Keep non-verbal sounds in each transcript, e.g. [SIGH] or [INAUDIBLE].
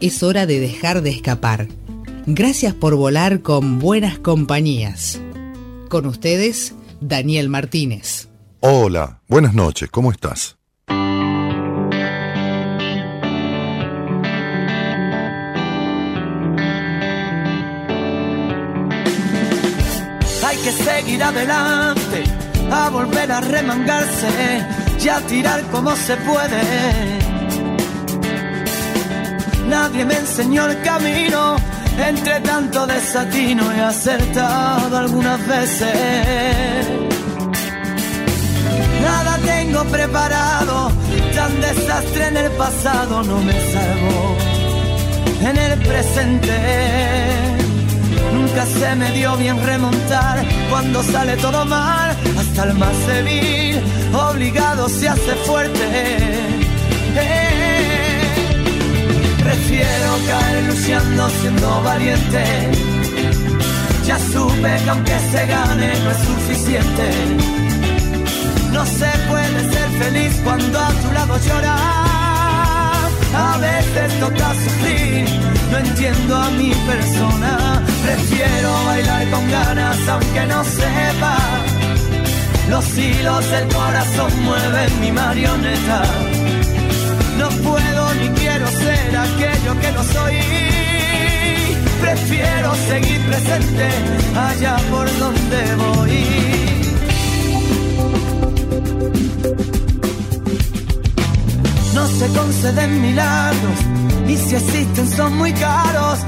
Es hora de dejar de escapar. Gracias por volar con buenas compañías. Con ustedes, Daniel Martínez. Hola, buenas noches, ¿cómo estás? Hay que seguir adelante, a volver a remangarse y a tirar como se puede. Nadie me enseñó el camino entre tanto desatino he acertado algunas veces. Nada tengo preparado, tan desastre en el pasado no me salvo. En el presente nunca se me dio bien remontar cuando sale todo mal, hasta el más débil, obligado se hace fuerte. Prefiero caer luciendo siendo valiente. Ya supe que aunque se gane no es suficiente. No se puede ser feliz cuando a tu lado llora. A veces toca sufrir, no entiendo a mi persona. Prefiero bailar con ganas aunque no sepa. Los hilos del corazón mueven mi marioneta no puedo ser aquello que no soy. Prefiero seguir presente allá por donde voy. No se conceden milagros y si existen son muy caros.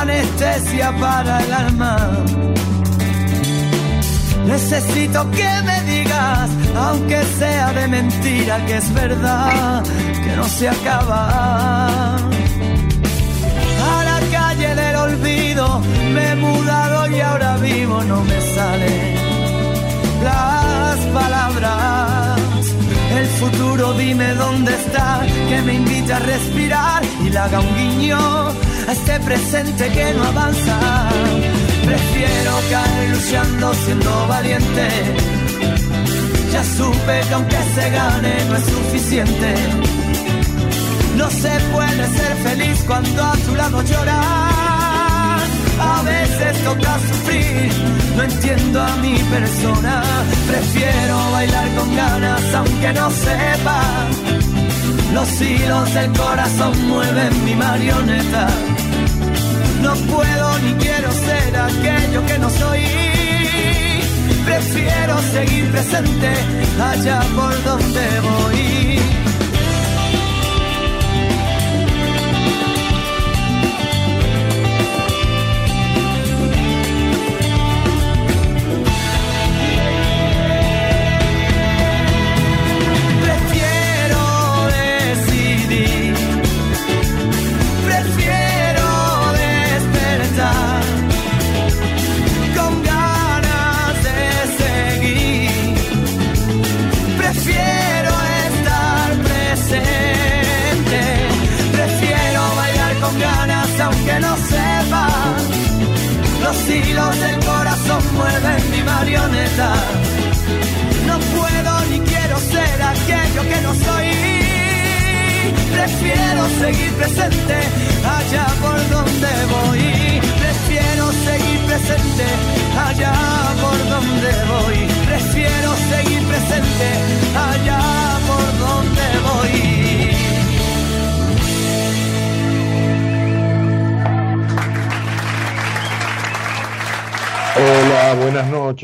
Anestesia para el alma. Necesito que me digas, aunque sea de mentira, que es verdad que no se acaba. Del olvido me he mudado y ahora vivo, no me salen las palabras. El futuro dime dónde está, que me invite a respirar y le haga un guiño a este presente que no avanza. Prefiero caer luchando siendo valiente. Ya supe que aunque se gane no es suficiente no se puede ser feliz cuando a tu lado llorar. A veces toca sufrir, no entiendo a mi persona. Prefiero bailar con ganas aunque no sepa. Los hilos del corazón mueven mi marioneta. No puedo ni quiero ser aquello que no soy. Prefiero seguir presente allá por donde voy.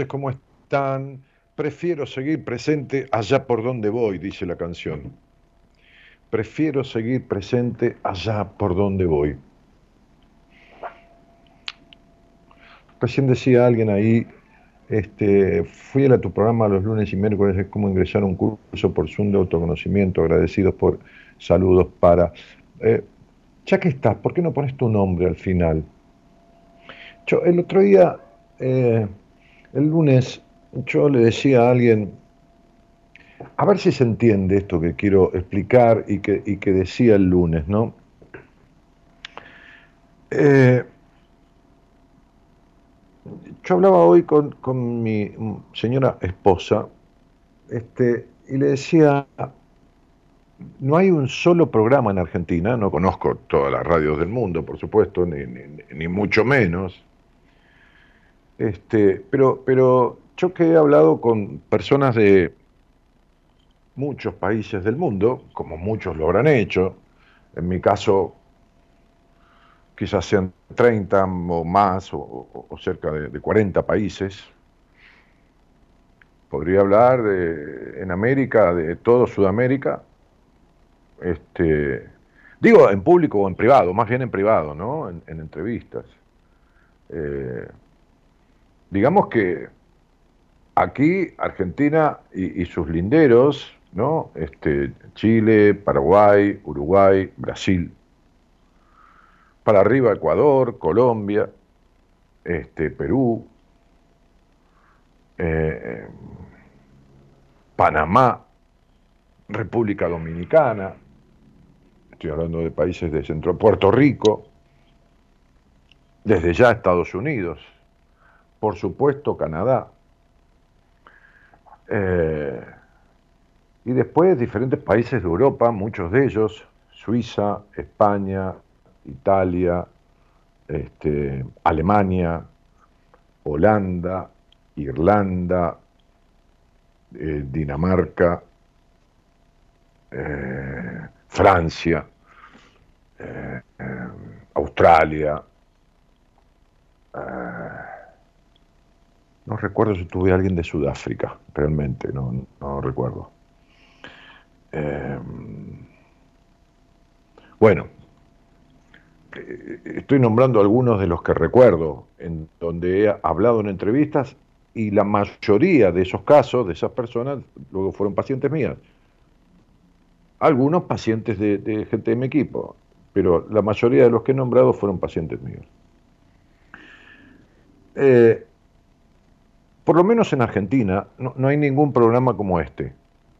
¿Cómo están? Prefiero seguir presente allá por donde voy, dice la canción. Prefiero seguir presente allá por donde voy. Recién decía alguien ahí, este, fui a tu programa los lunes y miércoles, es como ingresar a un curso por Zoom de autoconocimiento, agradecidos por saludos para... Eh, ya que estás, ¿por qué no pones tu nombre al final? Yo, el otro día, eh, el lunes, yo le decía a alguien, a ver si se entiende esto que quiero explicar y que, y que decía el lunes, ¿no? Eh, yo hablaba hoy con, mi señora esposa este, y le decía, no hay un solo programa en Argentina, no conozco todas las radios del mundo, por supuesto, ni, mucho menos, este, pero, pero yo que he hablado con personas de muchos países del mundo, como muchos lo habrán hecho, en mi caso quizás sean 30 o más o, cerca de, 40 países. Podría hablar de, en América, de todo Sudamérica, este, digo en público o en privado, más bien en privado, ¿no? En, entrevistas. Eh, digamos que aquí Argentina y, sus linderos, ¿no? Este, Chile, Paraguay, Uruguay, Brasil, para arriba Ecuador, Colombia, este, Perú, eh, Panamá, República Dominicana, estoy hablando de países de centro, Puerto Rico, desde ya Estados Unidos, por supuesto Canadá, eh, y después diferentes países de Europa, muchos de ellos, Suiza, España, Italia, este, Alemania, Holanda, Irlanda, eh, Dinamarca, eh, Francia, Australia. No recuerdo si tuve alguien de Sudáfrica, realmente, no, no recuerdo. bueno, eh, estoy nombrando algunos de los que recuerdo, en donde he hablado en entrevistas y la mayoría de esos casos, de esas personas, luego fueron pacientes mías. Algunos pacientes de, gente de mi equipo, pero la mayoría de los que he nombrado fueron pacientes míos. Eh, por lo menos en Argentina no hay ningún programa como este,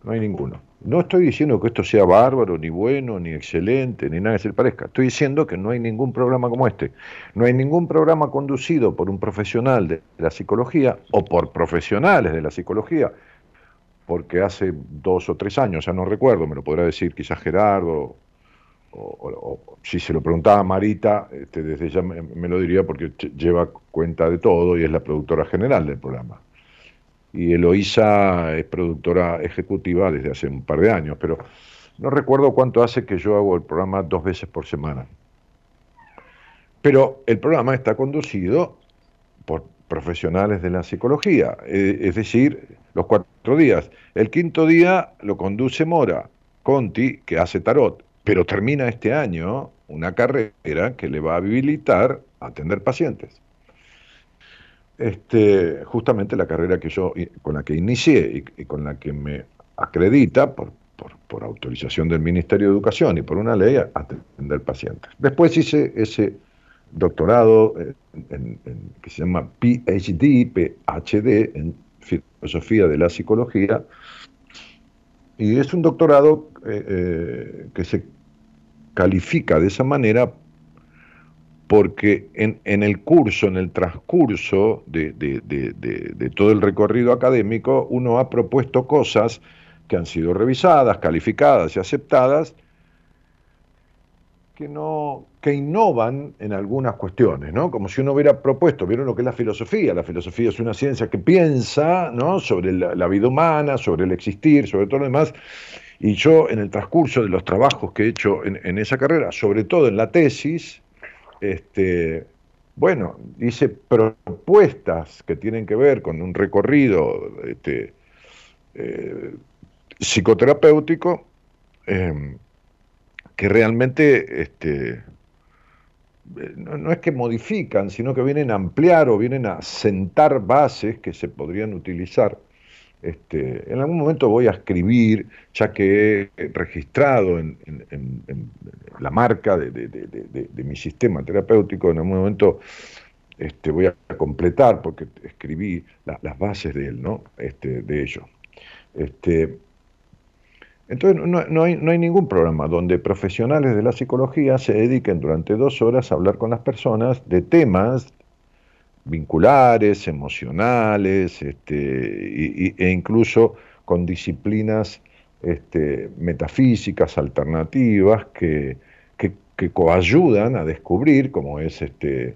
no hay ninguno. No estoy diciendo que esto sea bárbaro, ni bueno, ni excelente, ni nada que se le parezca. Estoy diciendo que no hay ningún programa como este. No hay ningún programa conducido por un profesional de la psicología o por profesionales de la psicología, porque hace dos o tres años, ya no recuerdo, me lo podrá decir quizás Gerardo, o, si se lo preguntaba a Marita, este, desde ya me lo diría porque lleva cuenta de todo y es la productora general del programa y Eloísa es productora ejecutiva desde hace un par de años, pero no recuerdo cuánto hace que yo hago el programa dos veces por semana. Pero el programa está conducido por profesionales de la psicología, eh, es decir, los cuatro días. El quinto día lo conduce Mora Conti, que hace tarot, pero termina este año una carrera que le va a habilitar a atender pacientes este, justamente la carrera que yo, con la que inicié y, con la que me acredita por, por, autorización del Ministerio de Educación y por una ley atender pacientes. Después hice ese doctorado eh, que se llama PhD, PhD, en filosofía de la psicología, y es un doctorado eh, eh, que se califica de esa manera porque en, el curso, en el transcurso de, todo el recorrido académico, uno ha propuesto cosas que han sido revisadas, calificadas y aceptadas, que, no, que innovan en algunas cuestiones, ¿no? Como si uno hubiera propuesto, vieron lo que es la filosofía, la filosofía es una ciencia que piensa, ¿no? Sobre la, vida humana, sobre el existir, sobre todo lo demás, y yo en el transcurso de los trabajos que he hecho en, esa carrera, sobre todo en la tesis, este, bueno, hice propuestas que tienen que ver con un recorrido este, eh, psicoterapéutico em, que realmente este, no, es que modifican, sino que vienen a ampliar o vienen a sentar bases que se podrían utilizar Este, en algún momento voy a escribir, ya que he registrado en, la marca de, mi sistema terapéutico, en algún momento este, voy a completar, porque escribí las bases de él, ¿no? Este, de ello. Este, entonces no, hay, no hay ningún programa donde profesionales de la psicología se dediquen durante dos horas a hablar con las personas de temas vinculares, emocionales, este, e incluso con disciplinas este, metafísicas alternativas que, que, coayudan a descubrir, como es este,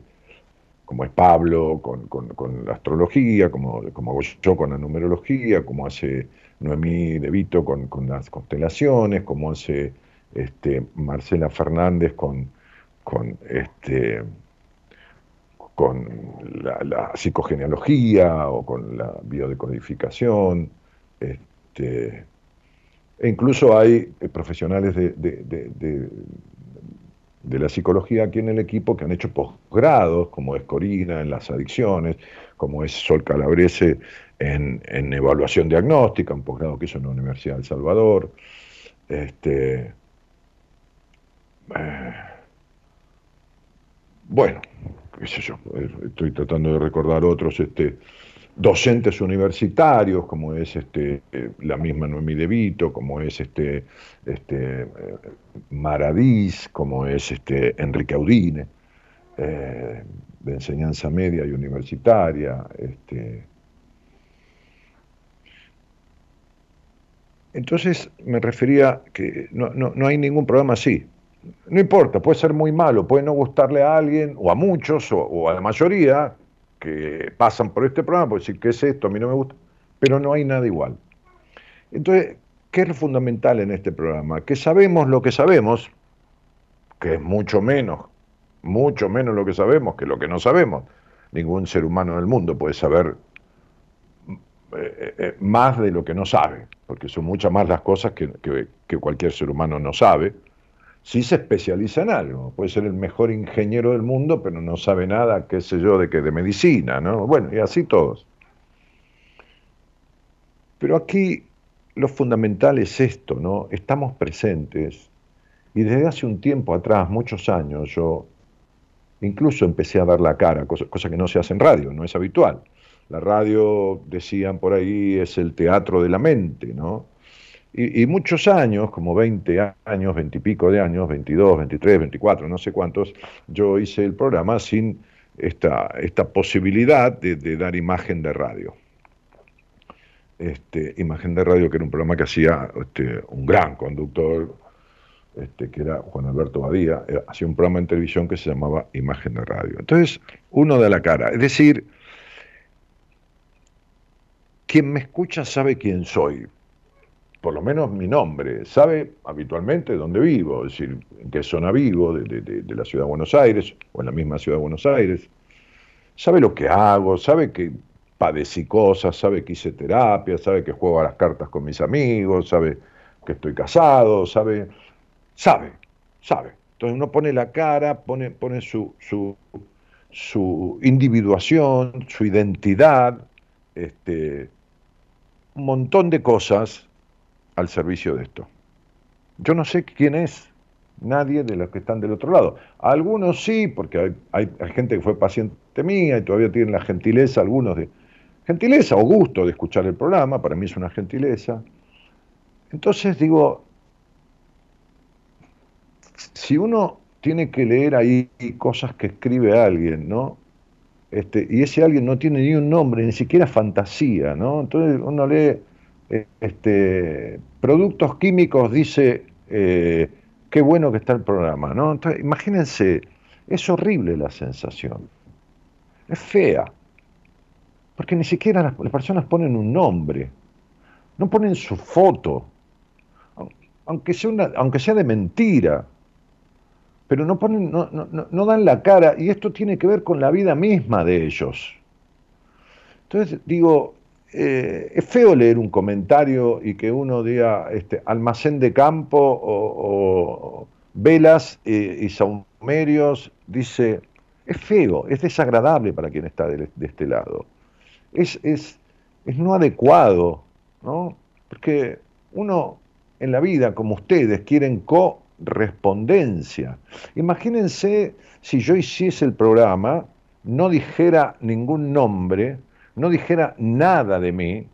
como es Pablo con, la astrología, como, como hago yo con la numerología, como hace Noemí De Vito con, las constelaciones, como hace este, Marcela Fernández con, con este, con la, psicogenealogía o con la biodecodificación. Este, e incluso hay eh, profesionales de, de, la psicología aquí en el equipo que han hecho posgrados, como es Corina en las adicciones, como es Sol Calabrese en, evaluación diagnóstica, un posgrado que hizo en la Universidad de Salvador. Este, eh, bueno, estoy tratando de recordar otros este, docentes universitarios, como es este, la misma Noemí De Vito, como es este, este, eh, Maradís, como es este, Enrique Audine, eh, de enseñanza media y universitaria. Este. Entonces me refería que no, no hay ningún programa así no importa, puede ser muy malo, puede no gustarle a alguien, o a muchos, o, a la mayoría que pasan por este programa, puede decir, ¿qué es esto? A mí no me gusta, pero no hay nada igual. Entonces, ¿qué es lo fundamental en este programa? Que sabemos lo que sabemos, que es mucho menos, mucho menos lo que sabemos que lo que no sabemos. Ningún ser humano del mundo puede saber eh, eh, eh, más de lo que no sabe, porque son muchas más las cosas que, que cualquier ser humano no sabe si se especializa en algo. Puede ser el mejor ingeniero del mundo, pero no sabe nada, qué sé yo, de que de medicina, ¿no? Bueno, y así todos. Pero aquí lo fundamental es esto, ¿no? Estamos presentes y desde hace un tiempo atrás, muchos años, yo incluso empecé a dar la cara, cosa, cosa que no se hace en radio, no es habitual. La radio, decían por ahí, es el teatro de la mente, ¿no? Y, muchos años, como 20 años, 20 y pico de años, 22, 23, 24, no sé cuántos, yo hice el programa sin esta, esta posibilidad de, dar imagen de radio. Este, imagen de radio, que era un programa que hacía este, un gran conductor, este, que era Juan Alberto Badía, eh, hacía un programa en televisión que se llamaba Imagen de Radio. Entonces, uno da la cara. Es decir, quien me escucha sabe quién soy, por lo menos mi nombre, sabe habitualmente dónde vivo, es decir, en qué zona vivo de, la ciudad de Buenos Aires o en la misma ciudad de Buenos Aires, sabe lo que hago, sabe que padecí cosas, sabe que hice terapia, sabe que juego a las cartas con mis amigos, sabe que estoy casado, sabe, sabe, sabe. Entonces uno pone la cara, pone, pone su, su, su individuación, su identidad, este, un montón de cosas al servicio de esto. Yo no sé quién es nadie de los que están del otro lado. Algunos sí, porque hay, gente que fue paciente mía y todavía tienen la gentileza, algunos de gentileza o gusto de escuchar el programa, para mí es una gentileza. Entonces digo, si uno tiene que leer ahí cosas que escribe alguien, ¿no? Este, y ese alguien no tiene ni un nombre, ni siquiera fantasía, ¿no? Entonces uno lee este, productos químicos dice, eh, qué bueno que está el programa, ¿no? imagínense, es horrible la sensación, es fea, porque ni siquiera las, personas ponen un nombre, no ponen su foto, aunque sea, aunque sea de mentira, pero no, ponen, no, no dan la cara, y esto tiene que ver con la vida misma de ellos. Entonces digo, eh, es feo leer un comentario y que uno diga este, almacén de campo o, velas eh, y saumerios, dice, es feo, es desagradable para quien está de, este lado. Es, es, es, no adecuado ¿no? Porque uno en la vida, como ustedes, quieren correspondencia. Imagínense si yo hiciese el programa, no dijera ningún nombre, no dijera nada de mí,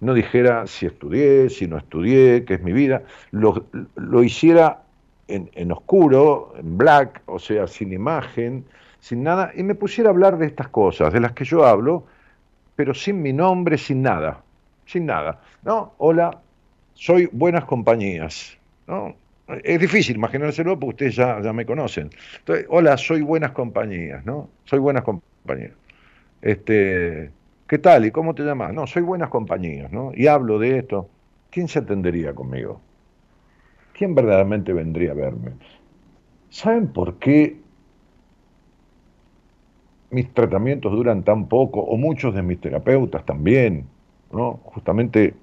no dijera si estudié, si no estudié, qué es mi vida, lo, hiciera en, en, oscuro, en black, o sea, sin imagen, sin nada, y me pusiera a hablar de estas cosas, de las que yo hablo, pero sin mi nombre, sin nada, sin nada. ¿no? Hola, soy Buenas Compañías. ¿no? Es difícil imaginárselo porque ustedes ya, me conocen. Entonces, hola, soy Buenas Compañías, ¿no? Soy Buenas Compañías. Este, ¿Qué tal? ¿Y cómo te llamas? No, soy Buenas Compañías, ¿no? Y hablo de esto. ¿Quién se atendería conmigo? ¿Quién verdaderamente vendría a verme? ¿Saben por qué mis tratamientos duran tan poco? O muchos de mis terapeutas también, ¿no? Justamente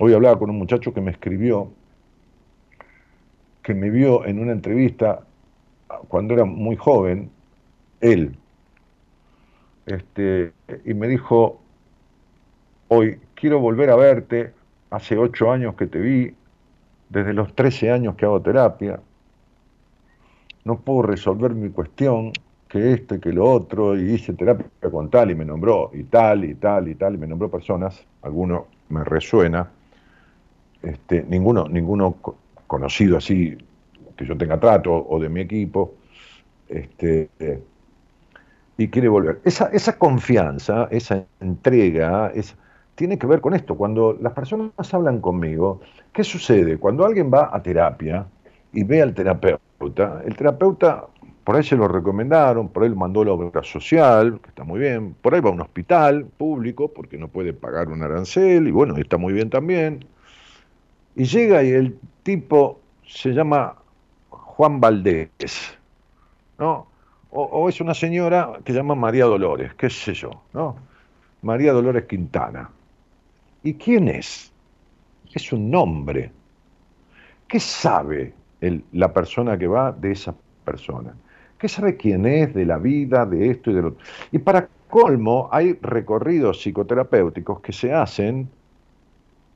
Hoy hablaba con un muchacho que me escribió, que me vio en una entrevista cuando era muy joven, él, este, y me dijo, hoy quiero volver a verte, hace ocho años que te vi, desde los trece años que hago terapia, no puedo resolver mi cuestión, que esto y que lo otro, y hice terapia con tal y me nombró, y tal, y tal, y tal, y me nombró personas, alguno me resuena, este, ninguno, ninguno conocido así que yo tenga trato o de mi equipo, este, y quiere volver. Esa, esa confianza, esa entrega, tiene que ver con esto. Cuando las personas hablan conmigo, ¿qué sucede? Cuando alguien va a terapia y ve al terapeuta, el terapeuta por ahí se lo recomendaron, por ahí mandó la obra social, que está muy bien, por ahí va a un hospital público porque no puede pagar un arancel, y bueno, está muy bien también. Y llega y el tipo se llama Juan Valdés, ¿no? O, es una señora que se llama María Dolores, qué sé yo, ¿no? María Dolores Quintana. ¿Y quién es? Es un nombre. ¿Qué sabe la persona que va de esa persona? ¿Qué sabe quién es de la vida, de esto y de lo otro? Y para colmo, hay recorridos psicoterapéuticos que se hacen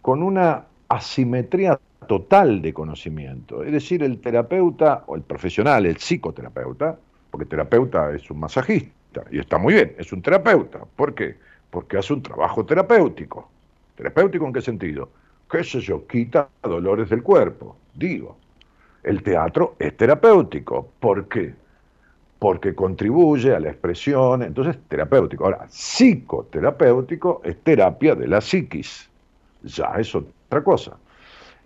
con una asimetría total de conocimiento. Es decir, el terapeuta o el profesional, el psicoterapeuta, porque terapeuta es un masajista y está muy bien, es un terapeuta. ¿Por qué? Porque hace un trabajo terapéutico. ¿Terapéutico en qué sentido? ¿Qué sé yo? Quita dolores del cuerpo. Digo, el teatro es terapéutico. ¿Por qué? Porque contribuye a la expresión, entonces terapéutico. Ahora, psicoterapéutico es terapia de la psiquis. Ya eso otra cosa.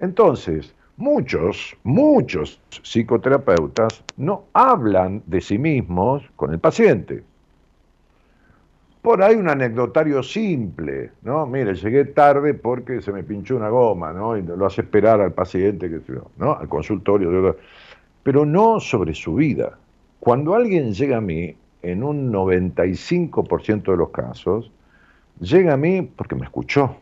Entonces, muchos, muchos psicoterapeutas no hablan de sí mismos con el paciente. Por ahí un anecdotario simple, ¿no? Mire, llegué tarde porque se me pinchó una goma, ¿no? Y lo hace esperar al paciente, ¿no? Al consultorio. Pero no sobre su vida. Cuando alguien llega a mí, en un 95% de los casos, llega a mí porque me escuchó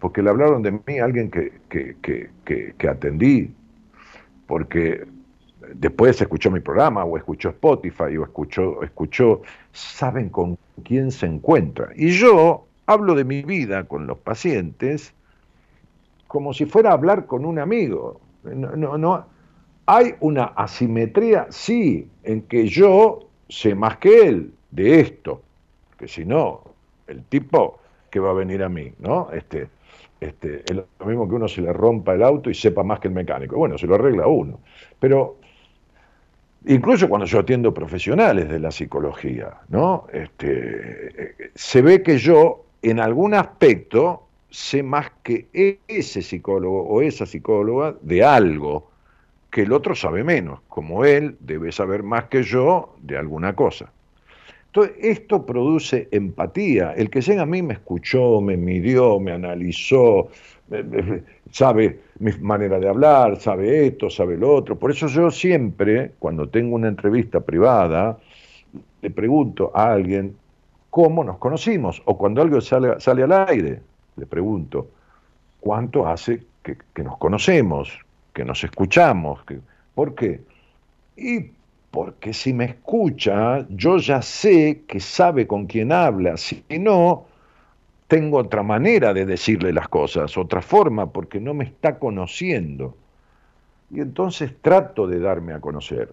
porque le hablaron de mí a alguien que, que, atendí, porque después escuchó mi programa, o escuchó Spotify, o escuchó, escuchó, saben con quién se encuentra. Y yo hablo de mi vida con los pacientes como si fuera a hablar con un amigo. No, no, hay una asimetría, sí, en que yo sé más que él de esto, que si no, el tipo que va a venir a mí, ¿no? Este, este, es lo mismo que uno se le rompa el auto y sepa más que el mecánico. Bueno, se lo arregla uno. Pero incluso cuando yo atiendo profesionales de la psicología, ¿no? Este, se ve que yo en algún aspecto sé más que ese psicólogo o esa psicóloga de algo que el otro sabe menos, como él debe saber más que yo de alguna cosa. Esto produce empatía. El que llega a mí me escuchó, me midió, me analizó, sabe mi manera de hablar, sabe esto, sabe lo otro. Por eso yo siempre, cuando tengo una entrevista privada, le pregunto a alguien cómo nos conocimos. O cuando algo sale, sale al aire, le pregunto, ¿cuánto hace que, nos conocemos, que nos escuchamos? ¿Por qué? Y porque si me escucha, yo ya sé que sabe con quién habla, si no, tengo otra manera de decirle las cosas, otra forma, porque no me está conociendo. Y entonces trato de darme a conocer.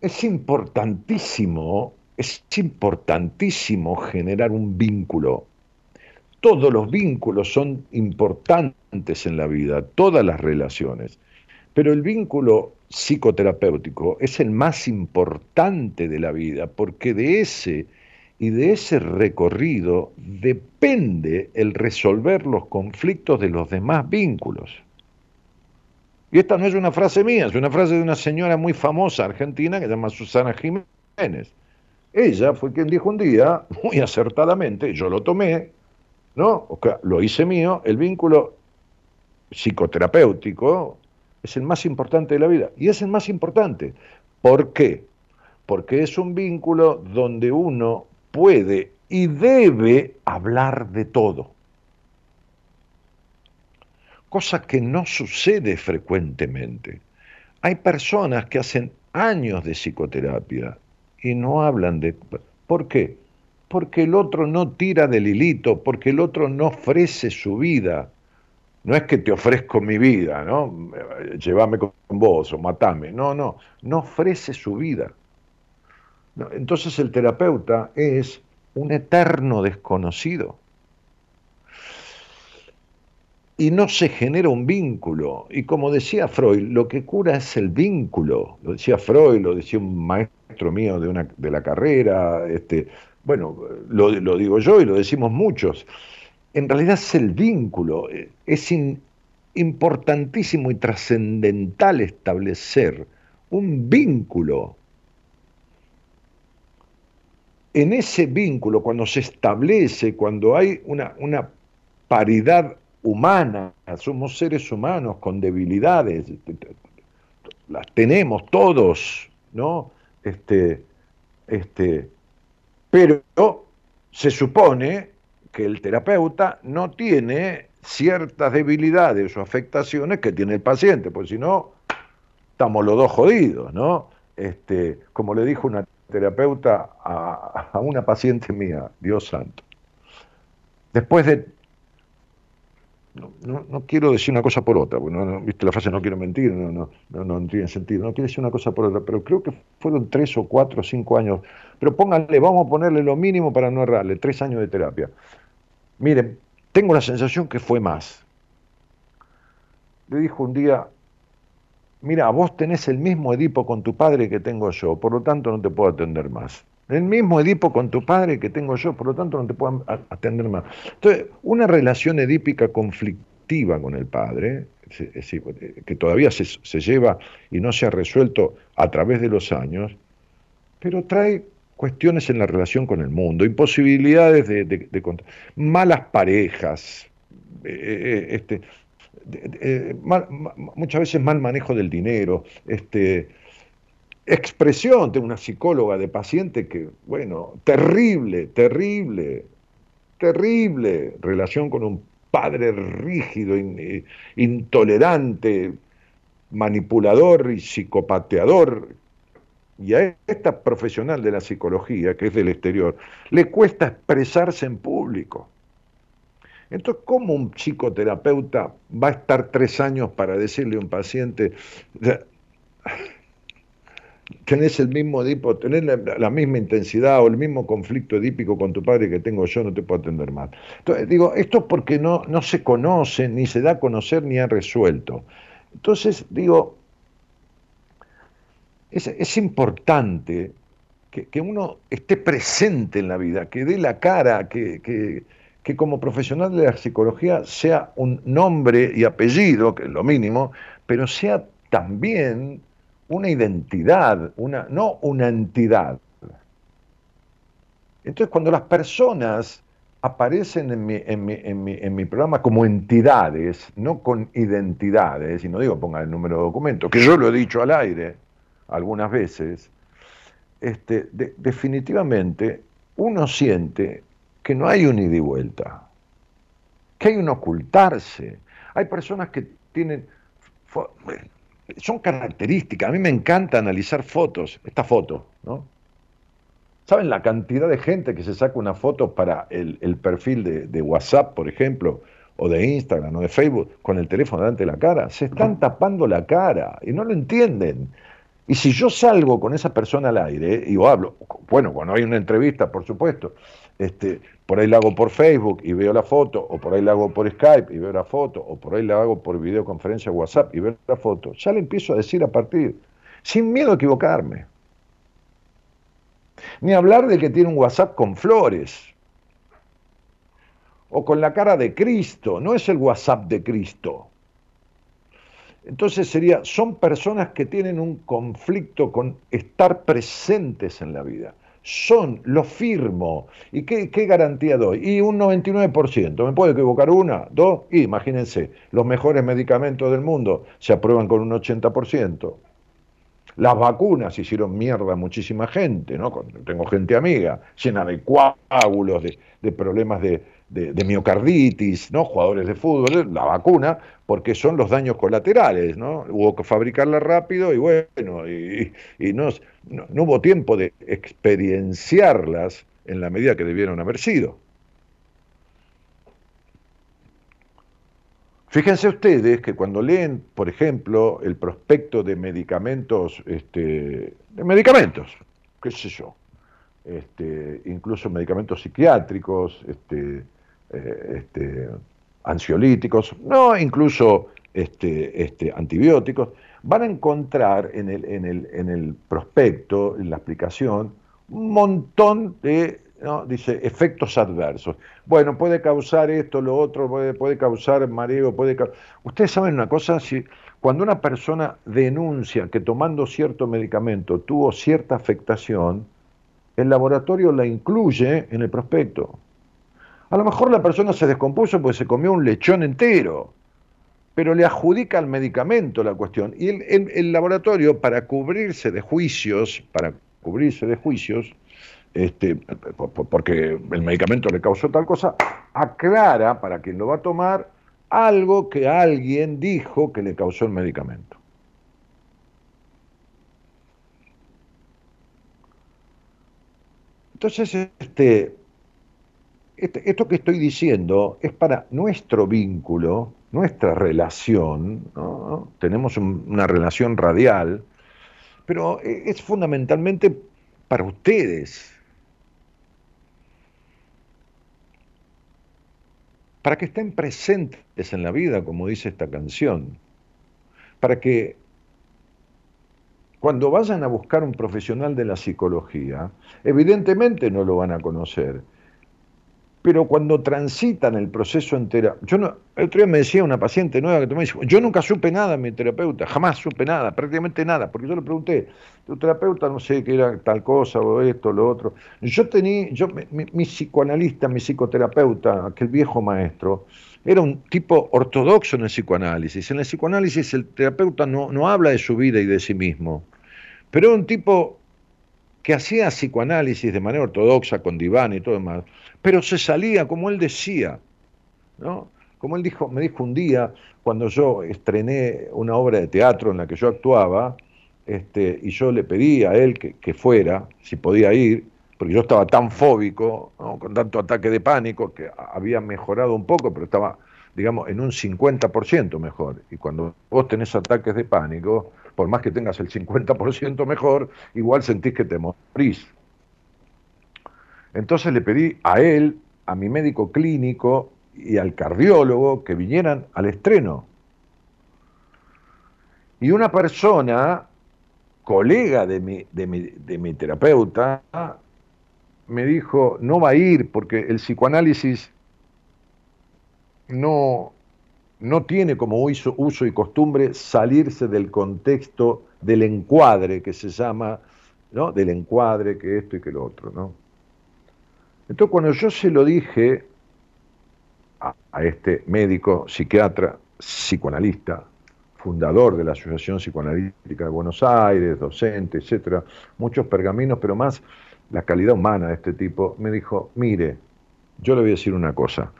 Es importantísimo, es importantísimo generar un vínculo. Todos los vínculos son importantes en la vida, todas las relaciones. Pero el vínculo psicoterapéutico es el más importante de la vida, porque de ese y de ese recorrido depende el resolver los conflictos de los demás vínculos. Y esta no es una frase mía, es una frase de una señora muy famosa argentina que se llama Susana Jiménez. Ella fue quien dijo un día, muy acertadamente, yo lo tomé, ¿no? lo hice mío, el vínculo psicoterapéutico es el más importante de la vida. Y es el más importante. ¿Por qué? Porque es un vínculo donde uno puede y debe hablar de todo. Cosa que no sucede frecuentemente. Hay personas que hacen años de psicoterapia y no hablan de... ¿Por qué? Porque el otro no tira del hilito, porque el otro no ofrece su vida, no es que te ofrezco mi vida, ¿no? Llévame con vos o matame. No, no, no ofrece su vida. entonces el terapeuta es un eterno desconocido. Y no se genera un vínculo. Y como decía Freud, lo que cura es el vínculo. Lo decía Freud, lo decía un maestro mío de, una, de la carrera. Este, bueno, lo, lo digo yo y lo decimos muchos en realidad es el vínculo. Es importantísimo y trascendental establecer un vínculo. En ese vínculo, cuando se establece, cuando hay una, una paridad humana, somos seres humanos con debilidades, las tenemos todos, ¿no? Este, este, pero se supone que el terapeuta no tiene ciertas debilidades o afectaciones que tiene el paciente, porque si no, estamos los dos jodidos, ¿no? Este, como le dijo una terapeuta a, una paciente mía, Dios santo. Después de no, no, quiero decir una cosa por otra, no, viste la frase no quiero mentir, no, no, no, tiene sentido, no quiero decir una cosa por otra, pero creo que fueron tres o cuatro o cinco años, pero pónganle, vamos a ponerle lo mínimo para no errarle, tres años de terapia. Miren, tengo la sensación que fue más. Le dijo un día, mira, vos tenés el mismo Edipo con tu padre que tengo yo, por lo tanto no te puedo atender más. El mismo Edipo con tu padre que tengo yo, por lo tanto no te puedo atender más. Entonces, una relación edípica conflictiva con el padre, que todavía se, se lleva y no se ha resuelto a través de los años, pero trae cuestiones en la relación con el mundo, imposibilidades de, malas parejas, eh, eh, este, eh, muchas veces mal manejo del dinero, este, expresión, de una psicóloga de paciente que, bueno, terrible, terrible, terrible relación con un padre rígido, intolerante, manipulador y psicopateador, y a esta profesional de la psicología, que es del exterior, le cuesta expresarse en público. Entonces, ¿cómo un psicoterapeuta va a estar tres años para decirle a un paciente, tenés el mismo edipo, tenés la, misma intensidad o el mismo conflicto edípico con tu padre que tengo yo, no te puedo atender más? Entonces, digo, esto es porque no, no se conoce, ni se da a conocer, ni ha resuelto. Entonces, digo, es, importante que, uno esté presente en la vida, que dé la cara, que, como profesional de la psicología sea un nombre y apellido, que es lo mínimo, pero sea también una identidad, una, no una entidad. Entonces, cuando las personas aparecen en mi, en, mi, en, mi, en mi, programa como entidades, no con identidades, y no digo pongan el número de documento, que yo lo he dicho al aire, algunas veces, este, definitivamente uno siente que no hay un ida y vuelta, que hay un ocultarse. Hay personas que tienen, son características, a mí me encanta analizar fotos, esta foto, ¿no? ¿Saben la cantidad de gente que se saca una foto para el, perfil de, de, WhatsApp, por ejemplo, o de Instagram o de Facebook, con el teléfono delante de la cara? Se están tapando la cara y no lo entienden. Y si yo salgo con esa persona al aire y hablo, bueno, cuando hay una entrevista, por supuesto, este, por ahí la hago por Facebook y veo la foto, o por ahí la hago por Skype y veo la foto, o por ahí la hago por videoconferencia WhatsApp y veo la foto, ya le empiezo a decir a partir, sin miedo a equivocarme. Ni hablar de que tiene un WhatsApp con flores, o con la cara de Cristo, no es el WhatsApp de Cristo. Entonces sería, son personas que tienen un conflicto con estar presentes en la vida. Son, lo firmo. ¿Y qué, garantía doy? Y un 99%. ¿Me puedo equivocar una? ¿Dos? Y imagínense, los mejores medicamentos del mundo se aprueban con un 80%. Las vacunas hicieron mierda a muchísima gente, ¿no? Tengo gente amiga, llena de coágulos, de problemas de, de, miocarditis, ¿no? Jugadores de fútbol, la vacuna, porque son los daños colaterales, ¿no? Hubo que fabricarla rápido y bueno, y, no, no, hubo tiempo de experienciarlas en la medida que debieron haber sido. Fíjense ustedes que cuando leen, por ejemplo, el prospecto de medicamentos, este, de medicamentos, qué sé yo, este, incluso medicamentos psiquiátricos, este, eh, este, ansiolíticos, no incluso este, este, antibióticos, van a encontrar en el, en, el, en el prospecto, en la explicación, un montón de, dice, efectos adversos. Bueno, puede causar esto, lo otro, puede, puede causar mareo, puede Ustedes saben una cosa, si cuando una persona denuncia que tomando cierto medicamento tuvo cierta afectación, el laboratorio la incluye en el prospecto. A lo mejor la persona se descompuso porque se comió un lechón entero, pero le adjudica al medicamento la cuestión. Y el, laboratorio, para cubrirse de juicios, para cubrirse de juicios, este, porque el medicamento le causó tal cosa, aclara para quien lo va a tomar algo que alguien dijo que le causó el medicamento. Entonces, este, esto que estoy diciendo es para nuestro vínculo, nuestra relación, tenemos una relación radial, pero e, es fundamentalmente para ustedes, para que estén presentes en la vida, como dice esta canción, para que cuando vayan a buscar un profesional de la psicología, evidentemente no lo van a conocer, pero cuando transitan el proceso entero, yo no, el otro día me decía una paciente nueva que dice, yo nunca supe nada de mi terapeuta, jamás supe nada, prácticamente nada, porque yo le pregunté, tu terapeuta no sé qué era tal cosa o esto, lo otro. Yo tenía, yo, mi, psicoanalista, mi psicoterapeuta, aquel viejo maestro, era un tipo ortodoxo en el psicoanálisis. En el psicoanálisis el terapeuta no, no habla de su vida y de sí mismo, pero era un tipo que hacía psicoanálisis de manera ortodoxa con diván y todo demás, pero se salía como él decía, ¿no? Como él dijo, me dijo un día, cuando yo estrené una obra de teatro en la que yo actuaba, este, y yo le pedí a él que, fuera, si podía ir, porque yo estaba tan fóbico, con tanto ataque de pánico, que había mejorado un poco, pero estaba, digamos, en un 50% mejor. Y cuando vos tenés ataques de pánico, por más que tengas el 50% mejor, igual sentís que te morís. Entonces le pedí a él, a mi médico clínico y al cardiólogo que vinieran al estreno. Y una persona, colega de mi, de mi, de mi terapeuta, me dijo, no va a ir porque el psicoanálisis no, no tiene como uso, uso y costumbre salirse del contexto del encuadre que se llama, ¿no? Del encuadre que esto y que lo otro, ¿no? Entonces cuando yo se lo dije a, este médico, psiquiatra, psicoanalista, fundador de la Asociación Psicoanalítica de Buenos Aires, docente, etcétera, muchos pergaminos, pero más la calidad humana de este tipo, me dijo, mire, yo le voy a decir una cosa,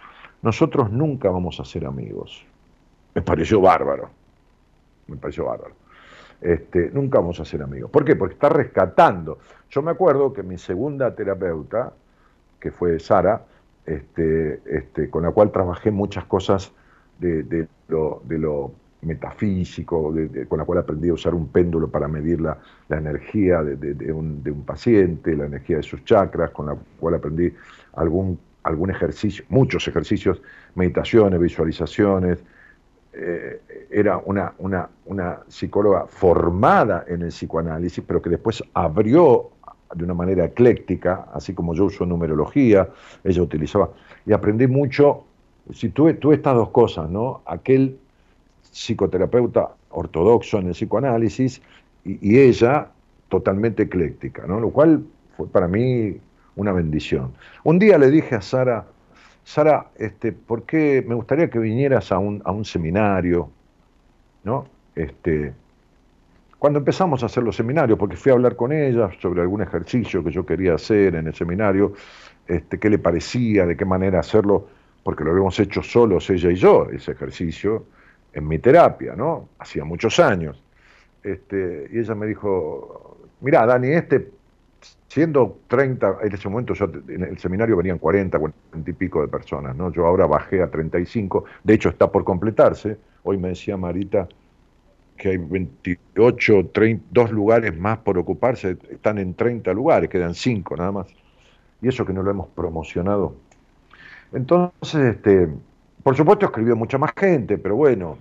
nosotros nunca vamos a ser amigos. Me pareció bárbaro. Me pareció bárbaro. este, nunca vamos a ser amigos. ¿Por qué? Porque está rescatando. Yo me acuerdo que mi segunda terapeuta, que fue Sara, este, este, con la cual trabajé muchas cosas de, lo, metafísico, con la cual aprendí a usar un péndulo para medir la, energía de, un, paciente, la energía de sus chakras, con la cual aprendí algún, algún ejercicio, muchos ejercicios, meditaciones, visualizaciones, eh, era una, una, una, psicóloga formada en el psicoanálisis, pero que después abrió de una manera ecléctica, así como yo uso numerología, ella utilizaba, y aprendí mucho, si tuve, tuve estas dos cosas, ¿no? Aquel psicoterapeuta ortodoxo en el psicoanálisis y, y ella totalmente ecléctica, ¿no? Lo cual fue para mí una bendición. Un día le dije a Sara, Sara, este, ¿por qué me gustaría que vinieras a un, a un seminario? ¿No? Este, cuando empezamos a hacer los seminarios, porque fui a hablar con ella sobre algún ejercicio que yo quería hacer en el seminario, este, qué le parecía, de qué manera hacerlo, porque lo habíamos hecho solos ella y yo, ese ejercicio, en mi terapia, ¿no? Hacía muchos años. Este, y ella me dijo, mira, Dani, este siendo 30, en ese momento yo, en el seminario venían 40, 40 y pico de personas, ¿no? Yo ahora bajé a 35, de hecho está por completarse, hoy me decía Marita que hay 28, 30, dos lugares más por ocuparse, están en 30 lugares, quedan 5 nada más, y eso que no lo hemos promocionado. Entonces, este, por supuesto escribió mucha más gente, pero bueno,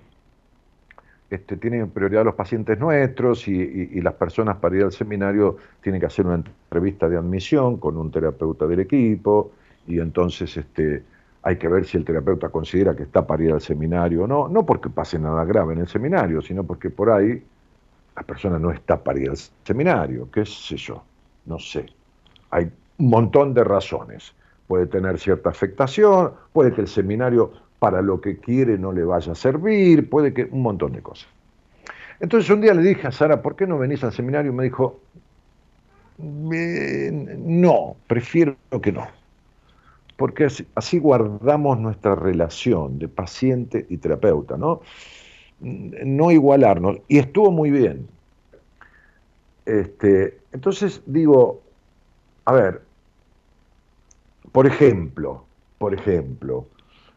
este, tienen prioridad los pacientes nuestros y, las personas para ir al seminario tienen que hacer una entrevista de admisión con un terapeuta del equipo y entonces este, hay que ver si el terapeuta considera que está para ir al seminario o no, no porque pase nada grave en el seminario, sino porque por ahí la persona no está para ir al seminario, qué sé yo, no sé. Hay un montón de razones. Puede tener cierta afectación, puede que el seminario para lo que quiere no le vaya a servir, puede que un montón de cosas. Entonces un día le dije a Sara, ¿por qué no venís al seminario? Y me dijo, no, prefiero que no, porque así, guardamos nuestra relación de paciente y terapeuta, ¿no? No igualarnos, y estuvo muy bien. Este, entonces digo, a ver, por ejemplo, por ejemplo,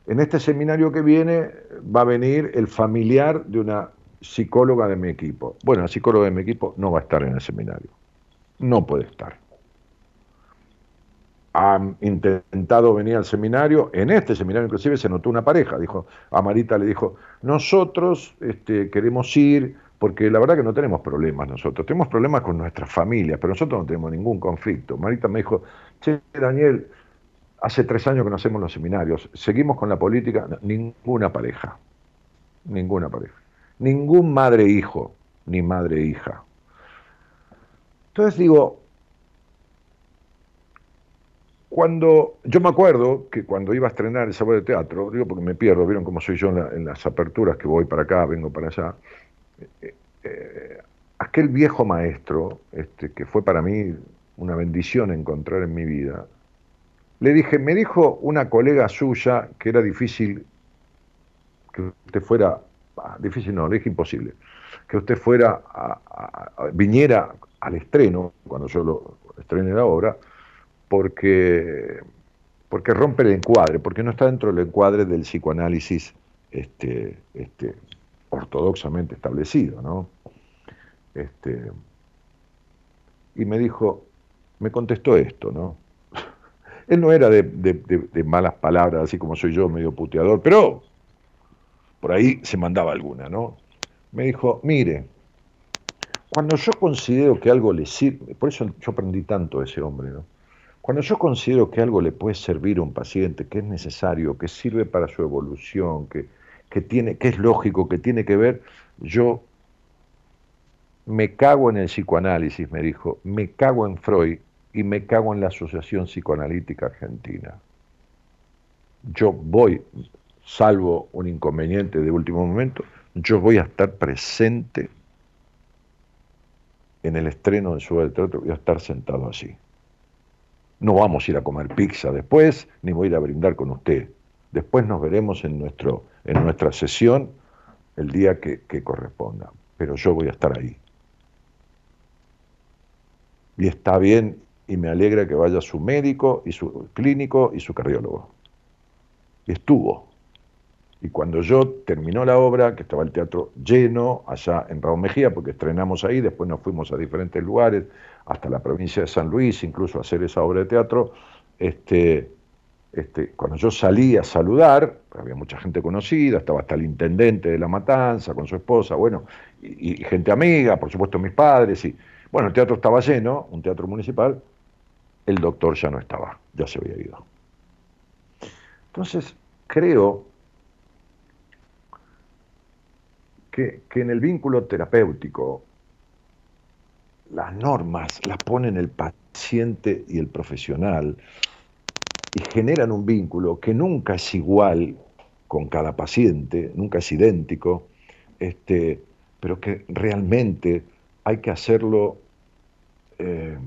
en este seminario que viene va a venir el familiar de una psicóloga de mi equipo. Bueno, la psicóloga de mi equipo no va a estar en el seminario. No puede estar. Han intentado venir al seminario, en este seminario inclusive se notó una pareja, dijo, a Marita le dijo, nosotros este, queremos ir porque la verdad que no tenemos problemas nosotros, tenemos problemas con nuestras familias, pero nosotros no tenemos ningún conflicto. Marita me dijo, che, Daniel, Hace tres años que no hacemos los seminarios. Seguimos con la política. Ninguna pareja. Ninguna pareja. Ningún madre-hijo, ni madre-hija. Entonces digo, cuando yo me acuerdo que cuando iba a estrenar el sábado de teatro, digo porque me pierdo, vieron cómo soy yo en, las aperturas, que voy para acá, vengo para allá, eh, eh, aquel viejo maestro, este, que fue para mí una bendición encontrar en mi vida, le dije, me dijo una colega suya que era difícil que usted fuera, ah, difícil no, le dije imposible, que usted fuera, viniera al estreno, cuando yo lo estrene la obra, porque, porque rompe el encuadre, porque no está dentro del encuadre del psicoanálisis este, este, ortodoxamente establecido, ¿no? Este, y me dijo, me contestó esto, ¿no? Él no era de, malas palabras, así como soy yo, medio puteador, pero por ahí se mandaba alguna, ¿no? Me dijo, mire, cuando yo considero que algo le sirve, por eso yo aprendí tanto de ese hombre, ¿no? Cuando yo considero que algo le puede servir a un paciente, que es necesario, que sirve para su evolución, que, que, tiene, que es lógico, que tiene que ver, yo me cago en el psicoanálisis, me dijo, me cago en Freud y me cago en la Asociación Psicoanalítica Argentina. Yo voy, salvo un inconveniente de último momento, yo voy a estar presente en el estreno de su del Teatro, voy a estar sentado así. No vamos a ir a comer pizza después, ni voy a ir a brindar con usted. Después nos veremos en, nuestro, en nuestra sesión el día que corresponda. Pero yo voy a estar ahí. Y está bien y me alegra que vaya su médico y su clínico y su cardiólogo. Estuvo. Y cuando yo terminó la obra, que estaba el teatro lleno allá en Raúl Mejía, porque estrenamos ahí, después nos fuimos a diferentes lugares, hasta la provincia de San Luis, incluso a hacer esa obra de teatro, este, este, cuando yo salí a saludar, había mucha gente conocida, estaba hasta el intendente de La Matanza con su esposa, bueno, y, y gente amiga, por supuesto mis padres, y bueno, el teatro estaba lleno, un teatro municipal, el doctor ya no estaba, ya se había ido. Entonces, creo que, en el vínculo terapéutico las normas las ponen el paciente y el profesional y generan un vínculo que nunca es igual con cada paciente, nunca es idéntico, este, pero que realmente hay que hacerlo eh,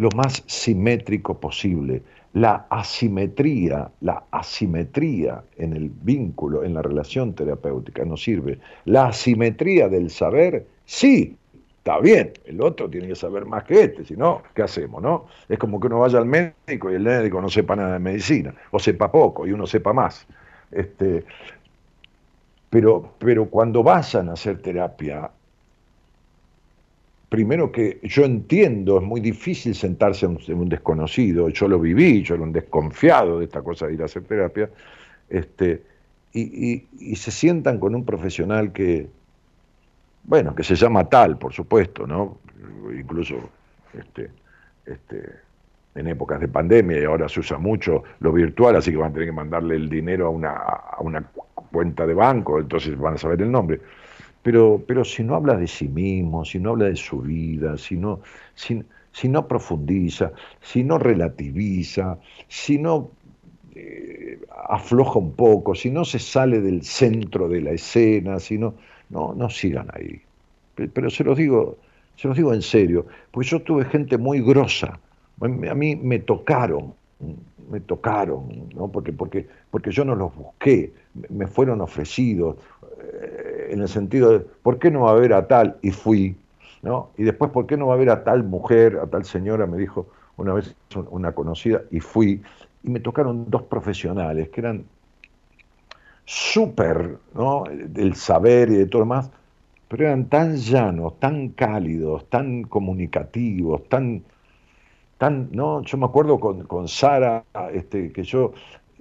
lo más simétrico posible. La asimetría, la asimetría en el vínculo, en la relación terapéutica no sirve. La asimetría del saber, sí, está bien, el otro tiene que saber más que este, si no, ¿qué hacemos? No? Es como que uno vaya al médico y el médico no sepa nada de medicina, o sepa poco y uno sepa más. Este, pero, pero cuando vayan a hacer terapia, primero que yo entiendo, es muy difícil sentarse en un, desconocido, yo lo viví, yo era un desconfiado de esta cosa de ir a hacer terapia, este, y, se sientan con un profesional que, bueno, que se llama tal, por supuesto, ¿no? Incluso este, este, en épocas de pandemia y ahora se usa mucho lo virtual, así que van a tener que mandarle el dinero a una, a una cuenta de banco, entonces van a saber el nombre pero, pero si no habla de sí mismo, si no habla de su vida, si no, si, no profundiza, si no relativiza, si no eh, afloja un poco, si no se sale del centro de la escena, si no, no, no sigan ahí. Pero se los digo, se los digo en serio, porque yo tuve gente muy grosa, a mí me tocaron, me tocaron, ¿no? porque, porque, porque yo no los busqué, me fueron ofrecidos, eh, en el sentido de, ¿por qué no va a haber a tal? Y fui, ¿no? Y después, ¿por qué no va a haber a tal mujer, a tal señora? Me dijo una vez una conocida, y fui. Y me tocaron dos profesionales que eran súper, ¿no? Del saber y de todo lo más, pero eran tan llanos, tan cálidos, tan comunicativos, tan, tan, ¿no? Yo me acuerdo con, con Sara, este, que yo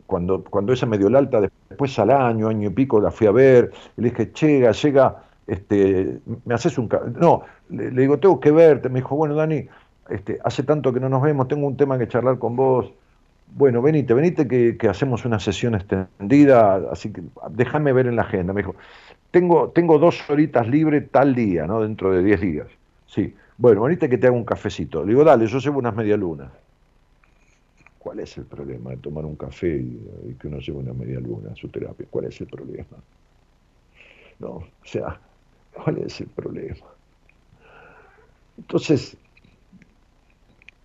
cuando, cuando ella me dio el alta, después al año, año y pico, la fui a ver, y le dije, llega, llega, este, me haces un... No, le, digo, tengo que verte, me dijo, bueno, Dani, este, hace tanto que no nos vemos, tengo un tema que charlar con vos, bueno, venite, venite que, hacemos una sesión extendida, así que déjame ver en la agenda, me dijo, tengo, tengo dos horitas libres tal día, ¿no? Dentro de diez días, sí, bueno, venite que te hago un cafecito, le digo, dale, yo llevo unas medialunas. ¿Cuál es el problema de tomar un café y, que uno lleve una media luna a su terapia? ¿Cuál es el problema? No, o sea, ¿cuál es el problema? Entonces,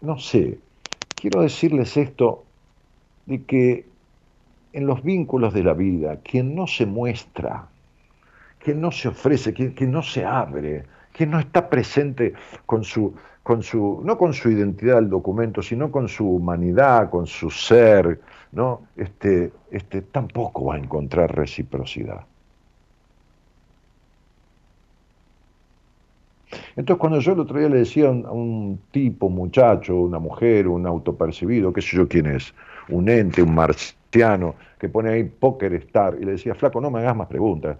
no sé, quiero decirles esto de que en los vínculos de la vida, quien no se muestra, quien no se ofrece, quien, quien no se abre, quien no está presente con su con su, no con su identidad del documento, sino con su humanidad, con su ser, ¿no? este, este, tampoco va a encontrar reciprocidad. Entonces cuando yo el otro día le decía a un, tipo, muchacho, una mujer, un autopercibido, qué sé yo quién es, un ente, un marciano, que pone ahí Poker Star, y le decía, flaco, no me hagas más preguntas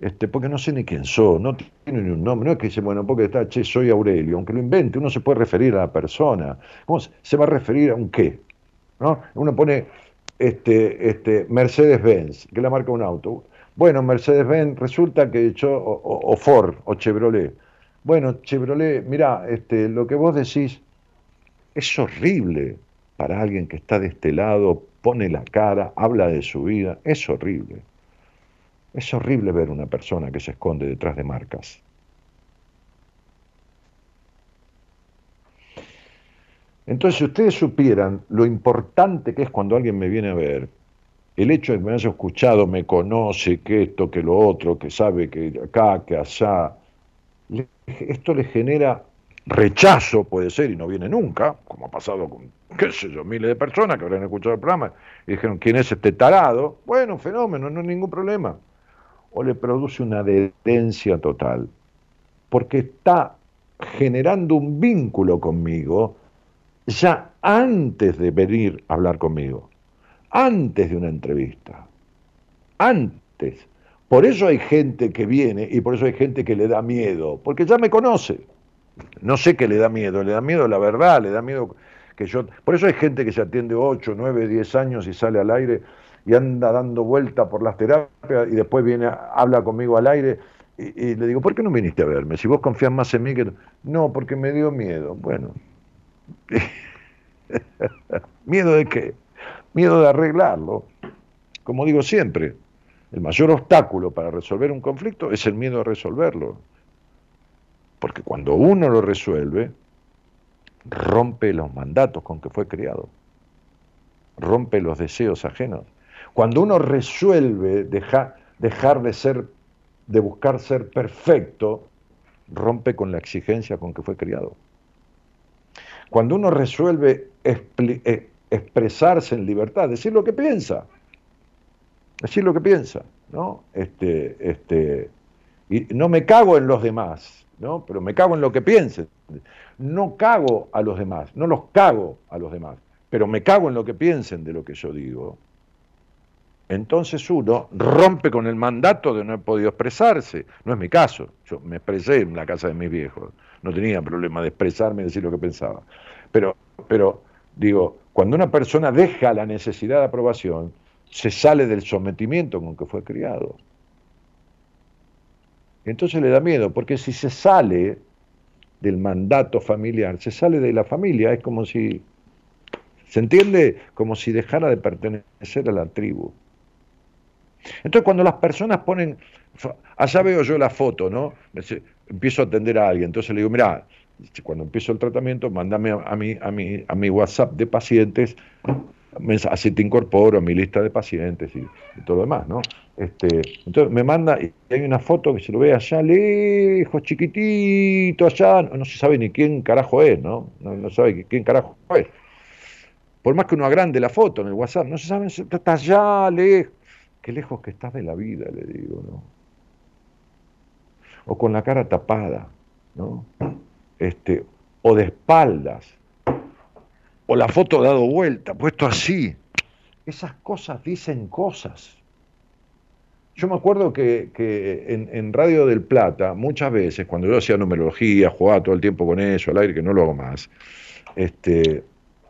este, porque no sé ni quién soy, no tiene ni un nombre, no es que dice, bueno, porque está, che, soy Aurelio, aunque lo invente, uno se puede referir a la persona, ¿cómo se va a referir a un qué? ¿No? Uno pone este, este, Mercedes-Benz, que la marca un auto. Bueno, Mercedes-Benz resulta que yo, o, Ford, o Chevrolet. Bueno, Chevrolet, mira, este, lo que vos decís es horrible para alguien que está de este lado, pone la cara, habla de su vida, es horrible. Es horrible ver una persona que se esconde detrás de marcas. Entonces, si ustedes supieran lo importante que es cuando alguien me viene a ver, el hecho de que me haya escuchado, me conoce, que esto, que lo otro, que sabe que acá, que allá, esto le genera rechazo puede ser y no viene nunca, como ha pasado con, qué sé yo, miles de personas que habrán escuchado el programa y dijeron, ¿quién es este tarado? Bueno, fenómeno, no hay ningún problema. O le produce una adherencia total, porque está generando un vínculo conmigo ya antes de venir a hablar conmigo, antes de una entrevista, antes. Por eso hay gente que viene y por eso hay gente que le da miedo, porque ya me conoce. No sé qué le da miedo, le da miedo la verdad, le da miedo que yo... Por eso hay gente que se atiende 8, 9, 10 años y sale al aire y anda dando vuelta por las terapias y después viene, habla conmigo al aire y, le digo, ¿por qué no viniste a verme? Si vos confías más en mí que... No, porque me dio miedo. Bueno. [LAUGHS] ¿Miedo de qué? Miedo de arreglarlo. Como digo siempre, el mayor obstáculo para resolver un conflicto es el miedo a resolverlo. Porque cuando uno lo resuelve, rompe los mandatos con que fue criado, rompe los deseos ajenos. Cuando uno resuelve dejar de ser, de buscar ser perfecto, rompe con la exigencia con que fue criado. Cuando uno resuelve eh, expresarse en libertad, decir lo que piensa, decir lo que piensa, ¿no? Este, este, y no me cago en los demás, ¿no? Pero me cago en lo que piensen. No cago a los demás, no los cago a los demás, pero me cago en lo que piensen de lo que yo digo. Entonces uno rompe con el mandato de no haber podido expresarse. No es mi caso. Yo me expresé en la casa de mis viejos. No tenía problema de expresarme y decir lo que pensaba. Pero, pero digo, cuando una persona deja la necesidad de aprobación, se sale del sometimiento con que fue criado. Entonces le da miedo, porque si se sale del mandato familiar, se sale de la familia, es como si, ¿se entiende? Como si dejara de pertenecer a la tribu. Entonces cuando las personas ponen, allá veo yo la foto, ¿no? Empiezo a atender a alguien, entonces le digo, mira, cuando empiezo el tratamiento, mándame a, mi, a, mi, a mi WhatsApp de pacientes así te incorporo a mi lista de pacientes y, todo lo demás, ¿no? Este, entonces me manda, y hay una foto que se lo ve allá lejos, chiquitito, allá, no, se sabe ni quién carajo es, ¿no? ¿no? sabe quién carajo es. Por más que uno agrande la foto en el WhatsApp, no se sabe, está allá lejos. Qué lejos que estás de la vida, le digo, ¿no? O con la cara tapada, ¿no? Este, o de espaldas, o la foto dado vuelta, puesto así. Esas cosas dicen cosas. Yo me acuerdo que, en, Radio del Plata, muchas veces, cuando yo hacía numerología, jugaba todo el tiempo con eso, al aire, que no lo hago más, este,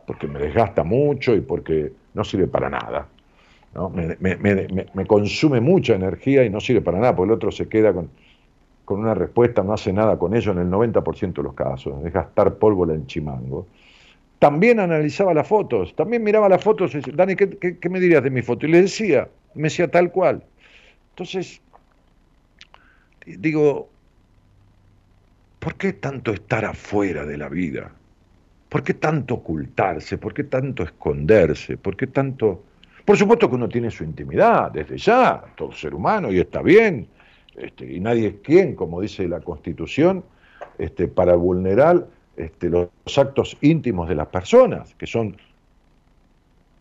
porque me desgasta mucho y porque no sirve para nada. Me, consume mucha energía y no sirve para nada, porque el otro se queda con, con una respuesta, no hace nada con ello en el 90% de los casos, es gastar pólvora en chimango también analizaba las fotos, también miraba las fotos y decía, Dani, ¿qué, me dirías de mi foto? Y le decía, me decía tal cual. Entonces, digo, ¿por qué tanto estar afuera de la vida? ¿Por qué tanto ocultarse? ¿Por qué tanto esconderse? ¿Por qué tanto... Por supuesto que uno tiene su intimidad, desde ya, todo ser humano, y está bien, este, y nadie es quien, como dice la Constitución, este, para vulnerar este, los actos íntimos de las personas, que son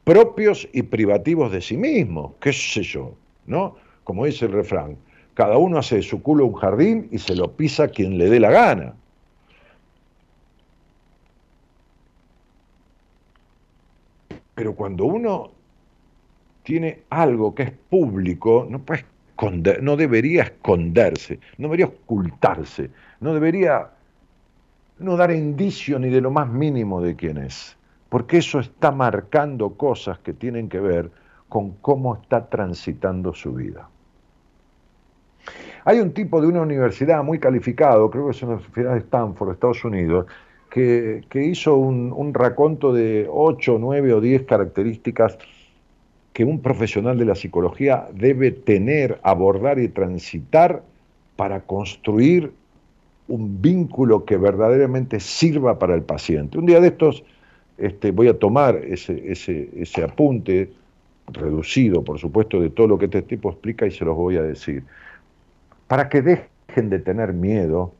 propios y privativos de sí mismos, qué sé yo, ¿no? Como dice el refrán, cada uno hace de su culo un jardín y se lo pisa quien le dé la gana. Pero cuando uno tiene algo que es público, no puede no debería esconderse, no debería ocultarse, no debería no dar indicio ni de lo más mínimo de quién es, porque eso está marcando cosas que tienen que ver con cómo está transitando su vida. Hay un tipo de una universidad muy calificado, creo que es una universidad de Stanford, Estados Unidos, que, hizo un, un, raconto de 8, 9 o 10 características que un profesional de la psicología debe tener, abordar y transitar para construir un vínculo que verdaderamente sirva para el paciente. Un día de estos este, voy a tomar ese, ese, ese apunte, reducido por supuesto, de todo lo que este tipo explica y se los voy a decir, para que dejen de tener miedo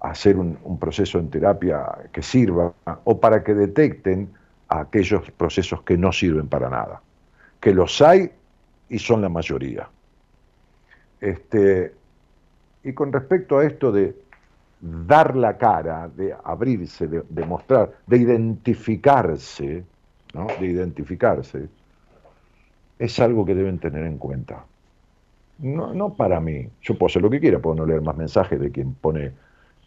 hacer un, proceso en terapia que sirva o para que detecten aquellos procesos que no sirven para nada, que los hay y son la mayoría. Este, y con respecto a esto de dar la cara, de abrirse, de, mostrar, de identificarse, ¿no? de identificarse, es algo que deben tener en cuenta. No, no para mí, yo puedo hacer lo que quiera, puedo no leer más mensajes de quien pone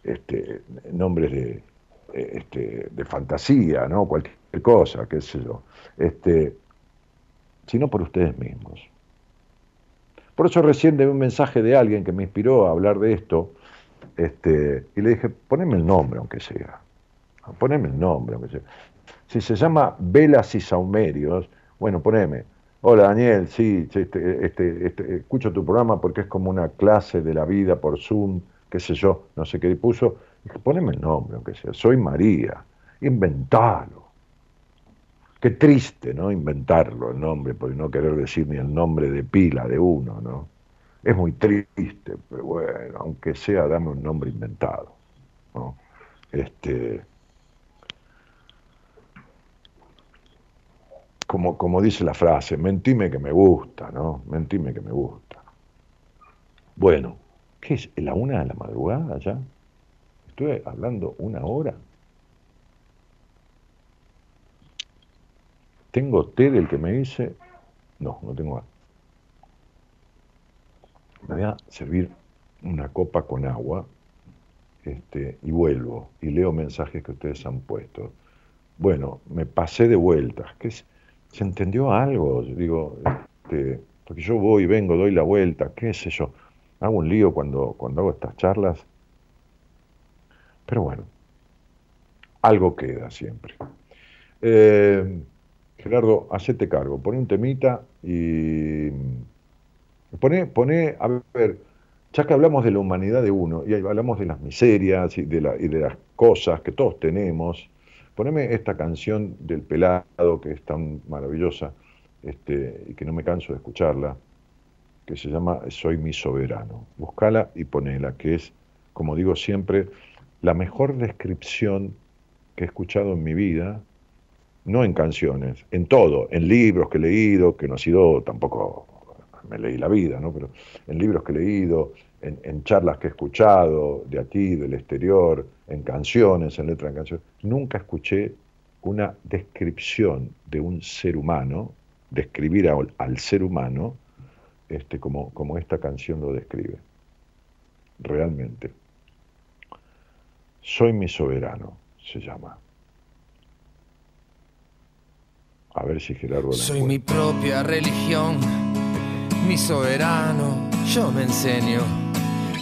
este, nombres de, este, de fantasía, ¿no? cualquier cosa, qué sé yo, este, sino por ustedes mismos. Por eso recién de un mensaje de alguien que me inspiró a hablar de esto, este, y le dije, poneme el nombre aunque sea, poneme el nombre aunque sea. Si se llama Velas y Saumerios, bueno, poneme, hola Daniel, sí, este, este, este, escucho tu programa porque es como una clase de la vida por Zoom, qué sé yo, no sé qué puso. Dije, poneme el nombre aunque sea, soy María, inventalo. Qué triste, ¿no? Inventarlo el nombre, por no querer decir ni el nombre de pila de uno, ¿no? Es muy triste, pero bueno, aunque sea, dame un nombre inventado, ¿no? Este, como, como dice la frase, mentime que me gusta, ¿no? Mentime que me gusta. Bueno, ¿qué es? ¿La una de la madrugada ya? Estoy hablando una hora. ¿Tengo té del que me dice? No, no tengo Me voy a servir una copa con agua este, y vuelvo y leo mensajes que ustedes han puesto. Bueno, me pasé de vueltas. ¿Qué ¿Se entendió algo? Digo, este, porque yo voy, vengo, doy la vuelta, qué sé yo. Hago un lío cuando, cuando hago estas charlas. Pero bueno, algo queda siempre. Eh, Gerardo, hacete cargo, pone un temita y pone, pone, a ver, ya que hablamos de la humanidad de uno y hablamos de las miserias y de, y de las cosas que todos tenemos, poneme esta canción del pelado que es tan maravillosa este, y que no me canso de escucharla, que se llama Soy mi soberano. Buscala y ponela, que es, como digo siempre, la mejor descripción que he escuchado en mi vida no en canciones, en todo, en libros que he leído, que no ha sido tampoco, me leí la vida, ¿no? pero en libros que he leído, en, charlas que he escuchado de aquí, del exterior, en canciones, en letras de canciones, nunca escuché una descripción de un ser humano, describir al, ser humano, este, como, como esta canción lo describe. Realmente. Soy mi soberano, se llama. A ver si Gerardo. Soy mi propia religión, mi soberano, yo me enseño.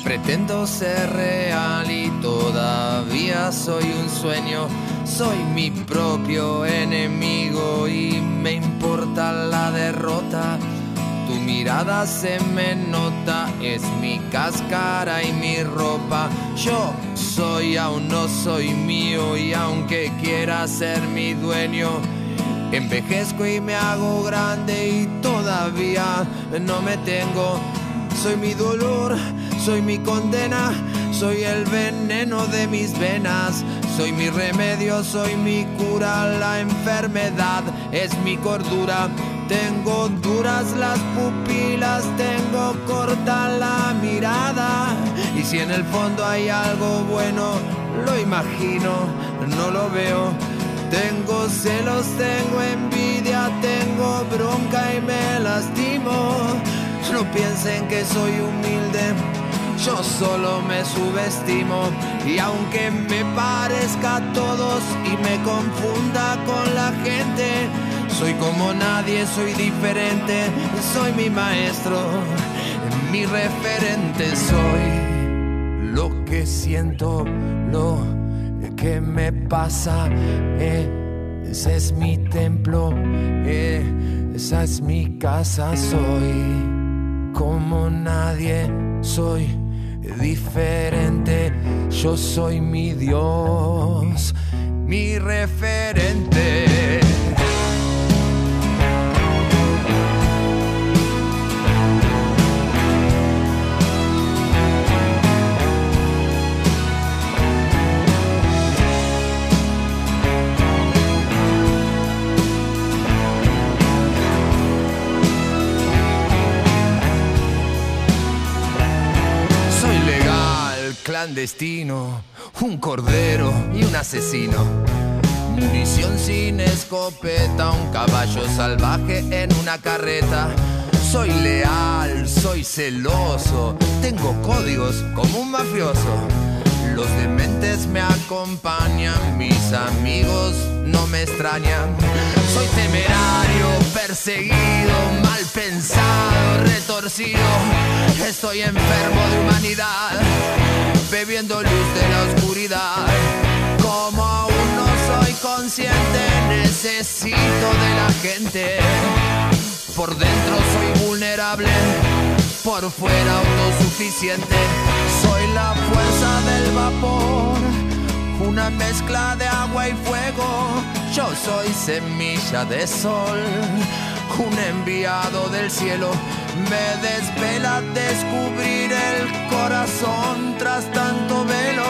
Pretendo ser real y todavía soy un sueño. Soy mi propio enemigo y me importa la derrota. Tu mirada se me nota, es mi cáscara y mi ropa. Yo soy, aún no soy mío y aunque quiera ser mi dueño, Envejezco y me hago grande y todavía no me tengo. Soy mi dolor, soy mi condena, soy el veneno de mis venas. Soy mi remedio, soy mi cura, la enfermedad es mi cordura. Tengo duras las pupilas, tengo corta la mirada. Y si en el fondo hay algo bueno, lo imagino, no lo veo tengo celos, tengo envidia, tengo bronca y me lastimo. No piensen que soy humilde, yo solo me subestimo. Y aunque me parezca a todos y me confunda con la gente, soy como nadie, soy diferente, soy mi maestro, mi referente, soy lo que siento, lo ¿Qué me pasa? Eh, ese es mi templo, eh, esa es mi casa. Soy como nadie, soy diferente. Yo soy mi Dios, mi referente. Un cordero y un asesino. Munición sin escopeta, un caballo salvaje en una carreta. Soy leal, soy celoso, tengo códigos como un mafioso. Los dementes me acompañan, mis amigos no me extrañan. Soy temerario, perseguido, mal pensado, retorcido. Estoy enfermo de humanidad, bebiendo luz de la oscuridad. Como aún no soy consciente, necesito de la gente. Por dentro soy vulnerable, por fuera autosuficiente. Soy la fuerza del vapor, una mezcla de agua y fuego. Yo soy semilla de sol, un enviado del cielo. Me desvela descubrir el corazón tras tanto velo.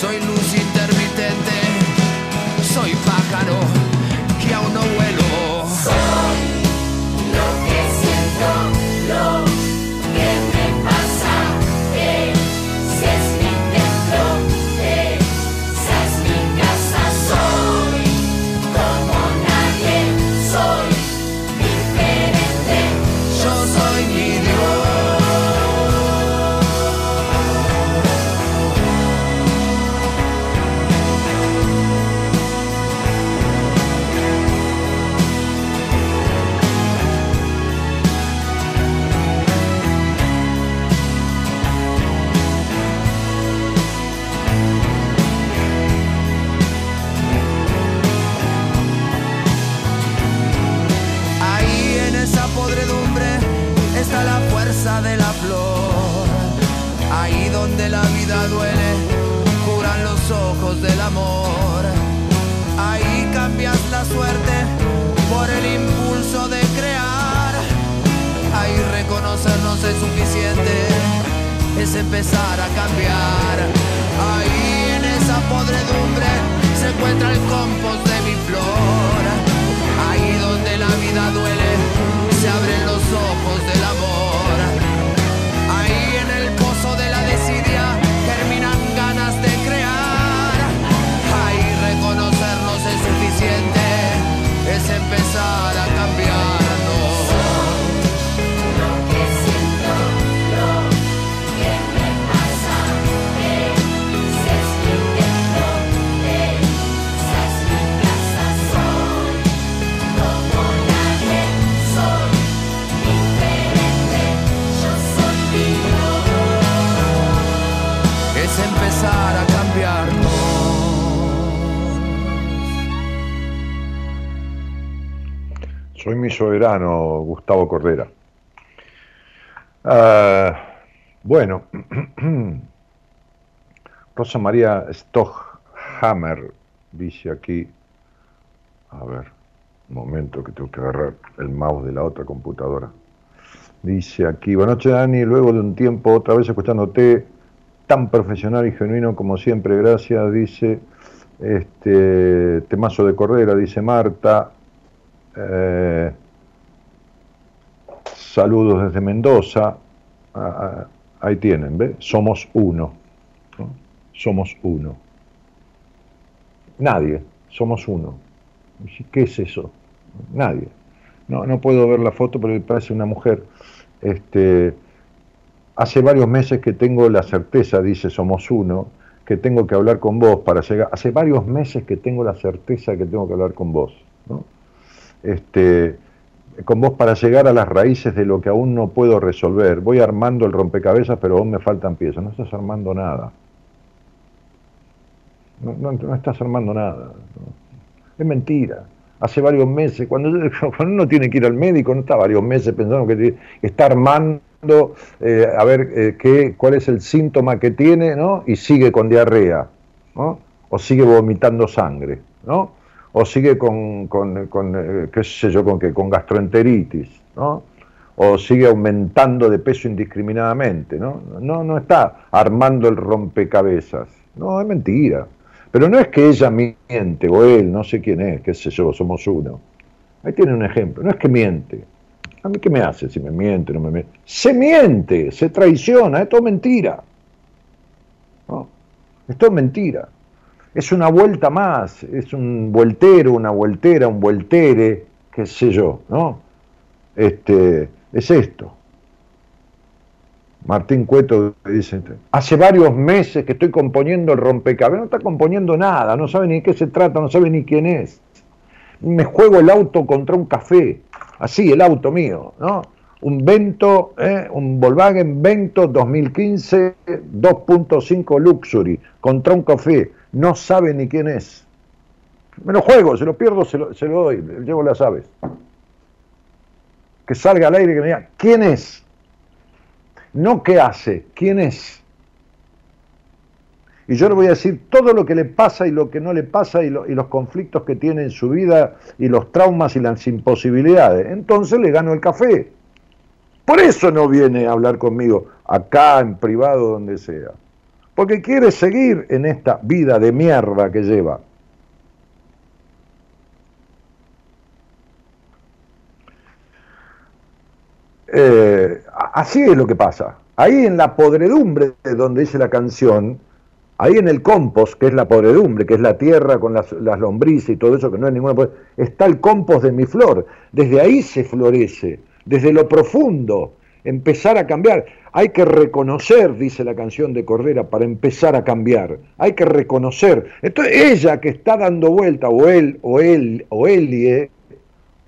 Soy luz la fuerza de la flor. Ahí donde la vida duele, curan los ojos del amor. Ahí cambias la suerte por el impulso de crear. Ahí reconocernos es suficiente, es empezar a cambiar. Ahí en esa podredumbre se encuentra el compost de mi flor. Ahí donde la vida duele, del amor. Soy mi soberano, Gustavo Cordera. Ah, bueno, [CLEARS THROAT] Rosa María Stockhammer dice aquí, a ver, un momento que tengo que agarrar el mouse de la otra computadora. Dice aquí, buenas noches Dani, luego de un tiempo otra vez escuchándote, tan profesional y genuino como siempre, gracias, dice, este, temazo de Cordera, dice Marta, eh, saludos desde Mendoza. Ah, ah, ahí tienen, ¿ves? Somos uno. ¿no? Somos uno. Nadie, somos uno. ¿Qué es eso? Nadie. No, no puedo ver la foto, pero parece una mujer. Este, hace varios meses que tengo la certeza, dice Somos uno, que tengo que hablar con vos para llegar. Hace varios meses que tengo la certeza que tengo que hablar con vos. ¿no? Este, con vos para llegar a las raíces de lo que aún no puedo resolver. Voy armando el rompecabezas, pero aún me faltan piezas. No estás armando nada. No, no- estás armando nada. Es mentira. Hace varios meses, cuando, [LAUGHS] cuando uno tiene que ir al médico, no está varios meses pensando que está armando eh, a ver eh, qué, cuál es el síntoma que tiene, ¿no? Y sigue con diarrea, ¿no? O sigue vomitando sangre, ¿no? O sigue con, eh, qué sé yo, con, qué, con gastroenteritis, ¿no? O sigue aumentando de peso indiscriminadamente, ¿no? No, no está armando el rompecabezas. No, es mentira. Pero no es que ella miente, o él, no sé quién es, qué sé yo, somos uno. Ahí tiene un ejemplo. No es que miente. ¿A mí qué me hace si me miente o no me miente? Se miente, se traiciona, es todo mentira. Es todo mentira. Es una vuelta más, es un vueltero, una vueltera, un vueltere, qué sé yo, ¿no? Este, es esto. Martín Cueto dice, hace varios meses que estoy componiendo el rompecabezas, no está componiendo nada, no sabe ni de qué se trata, no sabe ni quién es. Me juego el auto contra un café, así, el auto mío, ¿no? Un Vento, ¿eh? un Volkswagen Vento 2015 2.5 Luxury contra un café, no sabe ni quién es. Me lo juego, se lo pierdo, se lo, se lo doy, le llevo las aves. Que salga al aire y que me diga, ¿quién es? No qué hace, quién es. Y yo le voy a decir todo lo que le pasa y lo que no le pasa y, lo- y los conflictos que tiene en su vida y los traumas y las imposibilidades. Entonces le gano el café. Por eso no viene a hablar conmigo acá, en privado, donde sea. Porque quiere seguir en esta vida de mierda que lleva. Eh, así es lo que pasa. Ahí en la podredumbre de donde dice la canción, ahí en el compost, que es la podredumbre, que es la tierra con las, las lombrices y todo eso, que no es ninguna está el compost de mi flor. Desde ahí se florece, desde lo profundo, empezar a cambiar. Hay que reconocer, dice la canción de Cordera, para empezar a cambiar. Hay que reconocer. Entonces ella que está dando vuelta, o él, o él, o Elie,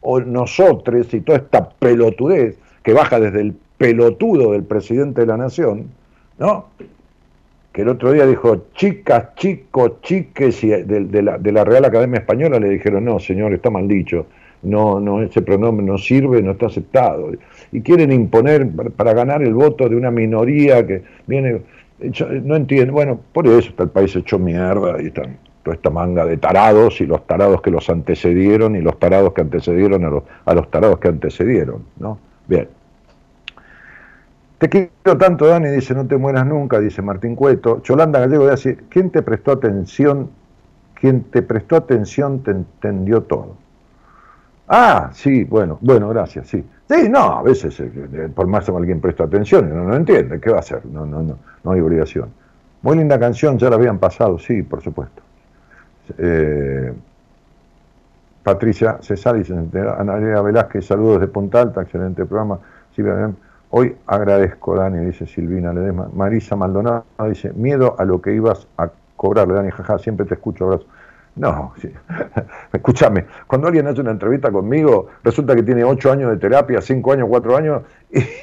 o nosotros y toda esta pelotudez que baja desde el pelotudo del presidente de la nación, ¿no? Que el otro día dijo chicas, chicos, chiques y de, la, de la Real Academia Española le dijeron, no, señor, está mal dicho, no, no, ese pronombre no sirve, no está aceptado. Y quieren imponer para- ganar el voto de una minoría que viene, no entiendo, bueno, por eso está el país hecho mierda y están toda esta manga de tarados y los tarados que los antecedieron y los tarados que antecedieron a los, a los tarados que antecedieron, ¿no? Bien. Te quiero tanto, Dani, dice, no te mueras nunca, dice Martín Cueto. Yolanda Gallego dice, ¿quién te prestó atención? Quien te prestó atención te entendió todo. Ah, sí, bueno, bueno, gracias, sí. Sí, no, a veces, eh, eh, por más que alguien presta atención no, no entiende, ¿qué va a hacer? No, no, no, no hay obligación. Muy linda canción, ya la habían pasado, sí, por supuesto. Eh, Patricia César dice, Ana Velázquez, saludos de Punta Alta, excelente programa. Silvia Hoy agradezco, Dani, dice Silvina Ledesma. Marisa Maldonado dice, miedo a lo que ibas a cobrarle, Dani, jaja, siempre te escucho, abrazo. No, [LAUGHS] escúchame, cuando alguien hace una entrevista conmigo, resulta que tiene ocho años de terapia, cinco años, cuatro años,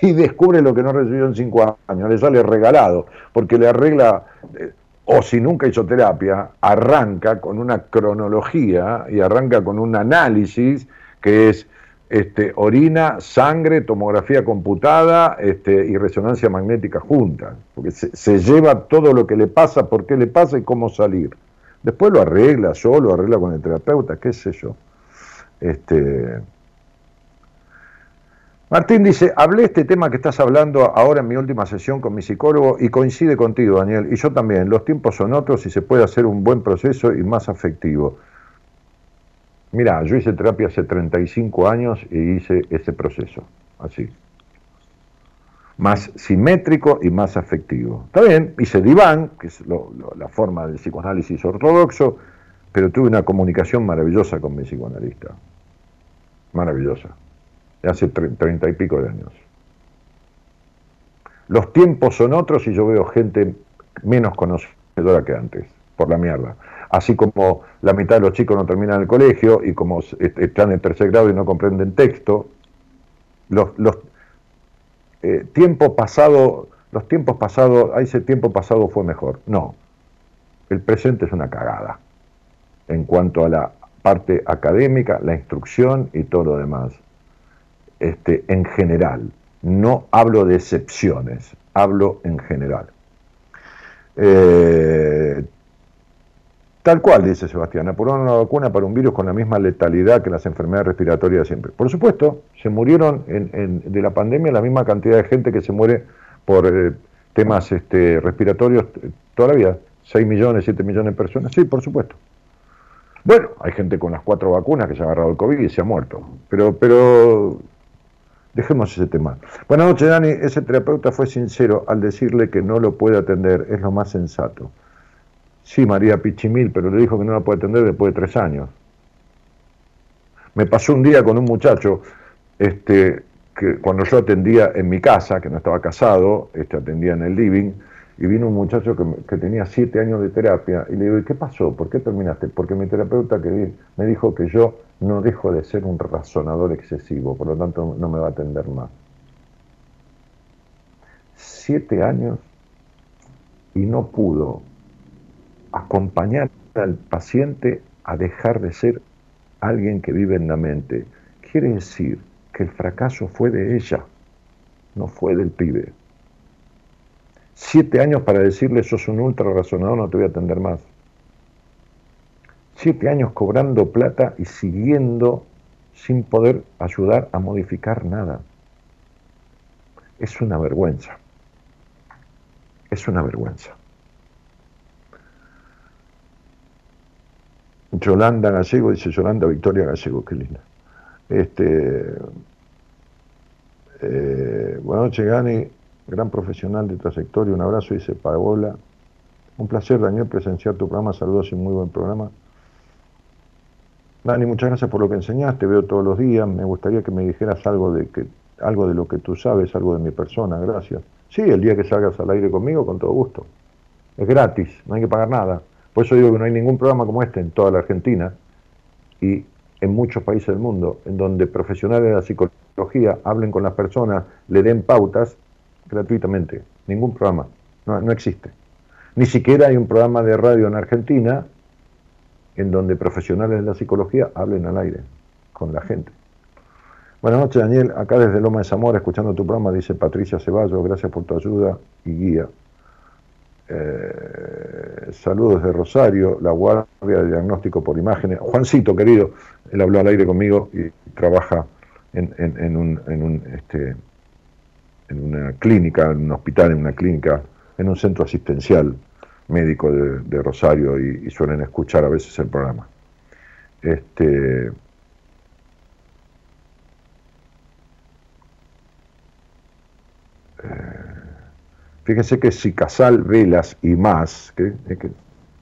y, descubre lo que no recibió en cinco años, le sale regalado, porque le arregla, eh, o si nunca hizo terapia, arranca con una cronología y arranca con un análisis que es este, orina, sangre, tomografía computada este, y resonancia magnética juntas, porque se, se lleva todo lo que le pasa, por qué le pasa y cómo salir. Después lo arregla solo, arregla con el terapeuta, qué sé yo. Este... Martín dice, hablé este tema que estás hablando ahora en mi última sesión con mi psicólogo y coincide contigo, Daniel, y yo también. Los tiempos son otros y se puede hacer un buen proceso y más afectivo. Mira, yo hice terapia hace 35 años y hice ese proceso, así. Más simétrico y más afectivo. Está bien, hice diván, que es lo, la forma del psicoanálisis ortodoxo, pero tuve una comunicación maravillosa con mi psicoanalista. Maravillosa. De hace treinta y pico de años. Los tiempos son otros y yo veo gente menos conocedora que antes, por la mierda así como la mitad de los chicos no terminan el colegio y como están en tercer grado y no comprenden texto, los, los eh, tiempo pasado, los tiempos pasados, ese tiempo pasado fue mejor. No, el presente es una cagada en cuanto a la parte académica, la instrucción y todo lo demás. Este, en general, no hablo de excepciones, hablo en general. Eh, Tal cual, dice Sebastián, aprobaron una vacuna para un virus con la misma letalidad que las enfermedades respiratorias siempre. Por supuesto, se murieron en, en, de la pandemia la misma cantidad de gente que se muere por eh, temas este, respiratorios toda la vida. 6 millones, 7 millones de personas. Sí, por supuesto. Bueno, hay gente con las cuatro vacunas que se ha agarrado el COVID y se ha muerto. Pero, pero dejemos ese tema. Buenas noches, Dani. Ese terapeuta fue sincero al decirle que no lo puede atender. Es lo más sensato. Sí, María Pichimil, pero le dijo que no la puede atender después de tres años. Me pasó un día con un muchacho, este, que cuando yo atendía en mi casa, que no estaba casado, este, atendía en el living, y vino un muchacho que, que tenía siete años de terapia, y le digo, ¿y qué pasó? ¿Por qué terminaste? Porque mi terapeuta que me dijo que yo no dejo de ser un razonador excesivo, por lo tanto no me va a atender más. Siete años y no pudo acompañar al paciente a dejar de ser alguien que vive en la mente. Quiere decir que el fracaso fue de ella, no fue del pibe. Siete años para decirle, sos un ultra razonador, no te voy a atender más. Siete años cobrando plata y siguiendo sin poder ayudar a modificar nada. Es una vergüenza. Es una vergüenza. Yolanda Gallego, dice Yolanda Victoria Gallego, qué linda. Este, eh, buenas noches, Gani, gran profesional de trayectoria, un abrazo, dice Paola. Un placer, Daniel, presenciar tu programa, saludos y muy buen programa. Dani, muchas gracias por lo que enseñaste, veo todos los días, me gustaría que me dijeras algo de, que, algo de lo que tú sabes, algo de mi persona, gracias. Sí, el día que salgas al aire conmigo, con todo gusto. Es gratis, no hay que pagar nada. Por eso digo que no hay ningún programa como este en toda la Argentina y en muchos países del mundo, en donde profesionales de la psicología hablen con las personas, le den pautas gratuitamente. Ningún programa, no, existe. Ni siquiera hay un programa de radio en Argentina en donde profesionales de la psicología hablen al aire con la gente. Buenas noches, Daniel. Acá desde Loma de Zamora, escuchando tu programa, dice Patricia Ceballos. Gracias por tu ayuda y guía. Eh, saludos de Rosario, la guardia de diagnóstico por imágenes. Juancito, querido, él habló al aire conmigo y trabaja en, en- un, en, un, este, en una clínica, en un hospital, en una clínica, en un centro asistencial médico de, Rosario y, y suelen escuchar a veces el programa. Este, Fíjense que si Casal, Velas y más, que, que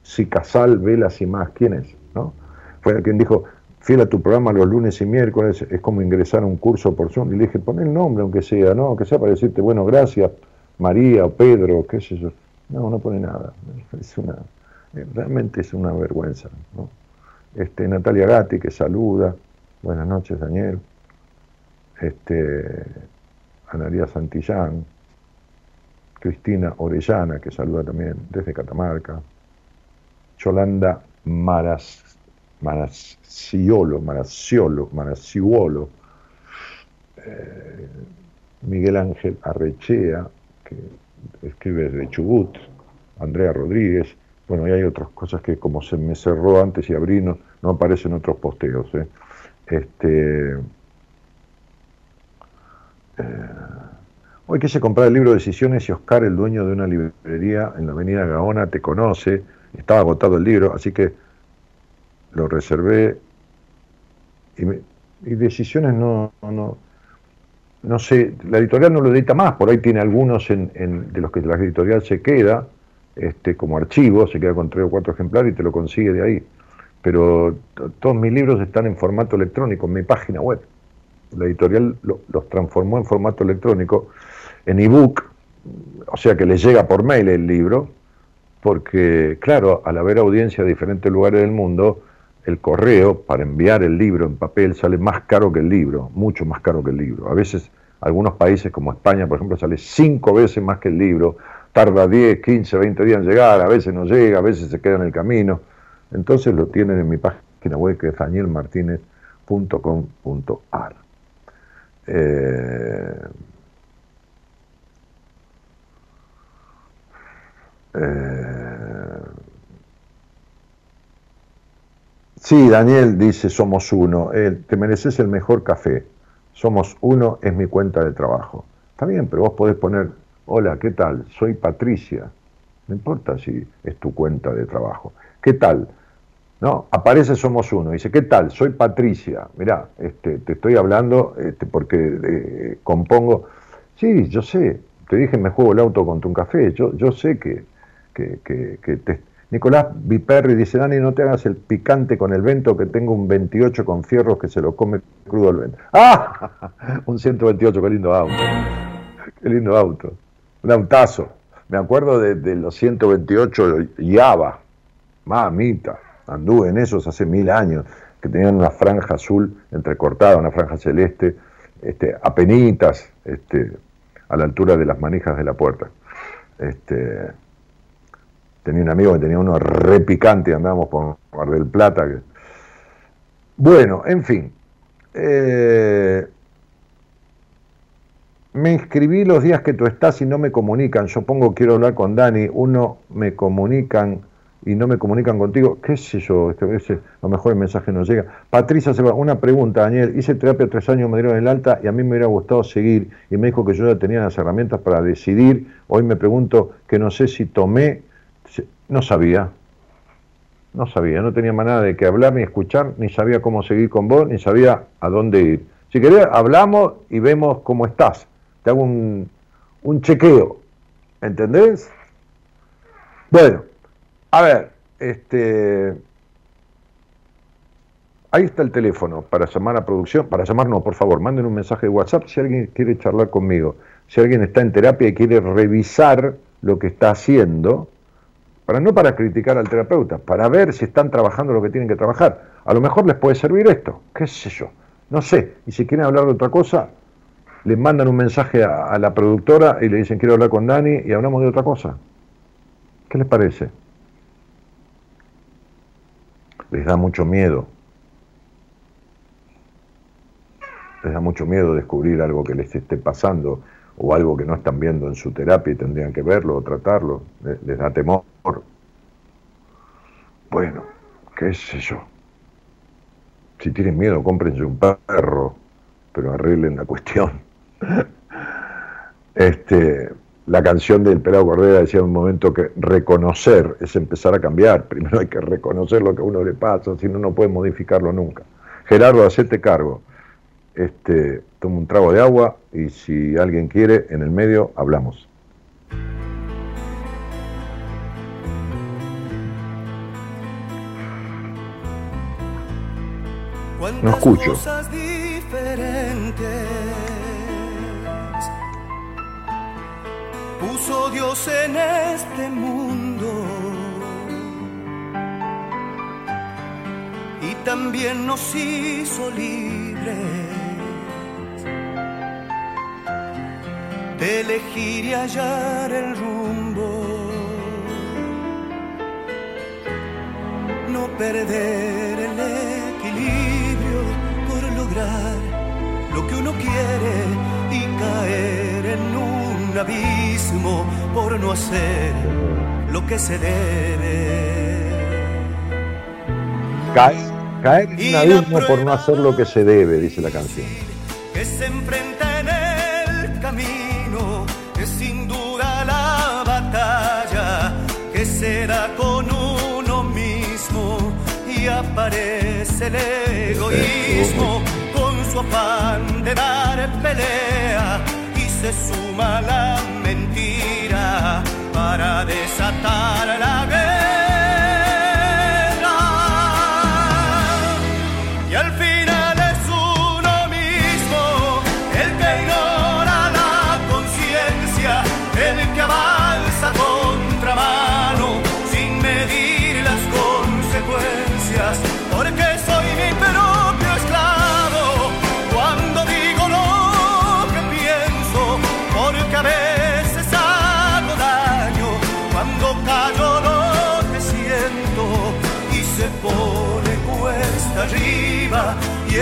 si Casal, Velas y más, ¿quién es? ¿No? Fue quien dijo, fiel a tu programa los lunes y miércoles, es como ingresar a un curso por Zoom. Y le dije, pon el nombre, aunque sea, ¿no? Aunque sea para decirte, bueno, gracias, María o Pedro, qué sé yo. No, no pone nada. [LAUGHS] Es una, realmente es una vergüenza. Este, Natalia Gatti, que saluda. Buenas noches, Daniel. Este, Analia Santillán. Cristina Orellana, que saluda también desde Catamarca, Yolanda Maras, Maraciolo, Maraciuolo, eh, Miguel Ángel Arrechea, que escribe desde Chubut, Andrea Rodríguez, bueno, y hay otras cosas que como se me cerró antes y abrí, no, no aparecen otros posteos. ¿eh? Este, eh, Hoy quise comprar el libro Decisiones y Oscar, el dueño de una librería en la avenida Gaona, te conoce. Estaba agotado el libro, así que lo reservé. Y, me- y Decisiones no, no, no sé, la editorial no lo edita más, por ahí tiene algunos en, en- de los que la editorial se queda, este, como archivo, se queda con tres o cuatro ejemplares y te lo consigue de ahí. Pero to- todos mis libros están en formato electrónico, en mi página web. La editorial lo- los transformó en formato electrónico, en ebook, o sea que les llega por mail el libro, porque claro, al haber audiencia de diferentes lugares del mundo, el correo para enviar el libro en papel sale más caro que el libro, mucho más caro que el libro. A veces algunos países como España, por ejemplo, sale cinco veces más que el libro, tarda 10, 15, 20 días en llegar, a veces no llega, a veces se queda en el camino. Entonces lo tienen en mi página web que es danielmartinez.com.ar. eh, sí, Daniel dice, somos uno, Eh, te mereces el mejor café, somos uno es mi cuenta de trabajo. Está bien, pero vos podés poner, hola, ¿qué tal? Soy Patricia. No importa si es tu cuenta de trabajo. ¿Qué tal? ¿no? Aparece Somos Uno, dice, ¿qué tal? Soy Patricia, mirá, este, te estoy hablando este, porque eh, compongo, sí, yo sé, te dije me juego el auto contra un café, yo, yo sé que, que, que- que te- Nicolás Viperri dice, Dani, no te hagas el picante con el vento, que tengo un 28 con fierros que se lo come crudo el vento. ¡Ah! [LAUGHS] Un 128, qué lindo auto. Qué lindo auto. Un autazo. Me acuerdo de, los 128 Yava. Mamita. Anduve en esos hace mil años, que tenían una franja azul entrecortada, una franja celeste, este, apenitas, este, a la altura de las manijas de la puerta. Este, tenía un amigo que tenía uno re picante, andábamos por Mar del Plata. Bueno, en fin. Eh, me inscribí los días que tú estás y no me comunican. Yo pongo quiero hablar con Dani, uno me comunican y no me comunican contigo. ¿Qué sé yo? Este, ese- a lo mejor el mensaje no llega. Patricia, Seba, una pregunta, Daniel. Hice terapia tres años, me dieron el alta y a mí me hubiera gustado seguir. Y me dijo que yo ya tenía las herramientas para decidir. Hoy me pregunto que no sé si tomé. No sabía. No sabía, no tenía manera de que hablar ni escuchar, ni sabía cómo seguir con vos, ni sabía a dónde ir. Si querés, hablamos y vemos cómo estás. Te hago un, un chequeo. ¿Entendés? Bueno, a ver, este. Ahí está el teléfono para llamar a producción. Para llamar, no, por favor, manden un mensaje de WhatsApp si alguien quiere charlar conmigo. Si alguien está en terapia y quiere revisar lo que está haciendo, para no para criticar al terapeuta, para ver si están trabajando lo que tienen que trabajar. A lo mejor les puede servir esto, qué sé yo, no sé. Y si quieren hablar de otra cosa, le mandan un mensaje a, a la productora y le dicen quiero hablar con Dani y hablamos de otra cosa. ¿Qué les parece? Les da mucho miedo. Les da mucho miedo descubrir algo que les esté pasando o algo que no están viendo en su terapia y tendrían que verlo o tratarlo. Le- Les da temor. Bueno, qué sé yo. Si tienen miedo, cómprense un perro, pero arreglen la cuestión. [LAUGHS] Este, la canción del Pelado Cordera decía en un momento que reconocer es empezar a cambiar. [LAUGHS] Primero hay que reconocer lo que a uno le pasa, si no, no puede modificarlo nunca. Gerardo, hacete cargo. Este, toma un trago de agua y si alguien quiere, en el medio hablamos. No escucho. cosas diferentes puso Dios en este mundo y también nos hizo libres elegir y hallar el rumbo. no perder el equilibrio por lograr lo que uno quiere y caer en un abismo por no hacer lo que se debe. Caer, caer en un abismo por no hacer lo que se debe, dice la canción. que se con uno mismo y aparece el egoísmo con su afán de dar pelea y se suma la mentira para desatar la guerra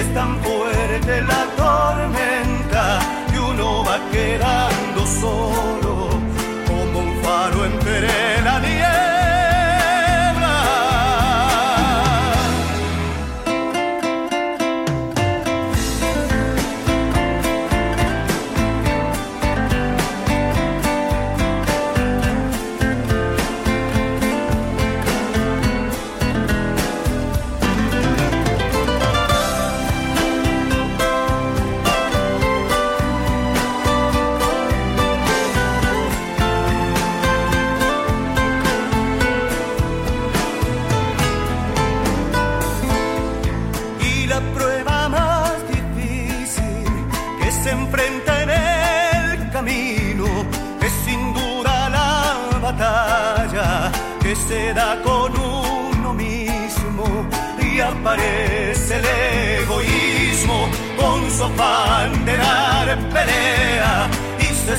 es tan fuerte la tormenta que uno va quedando solo afán de dar pelea y se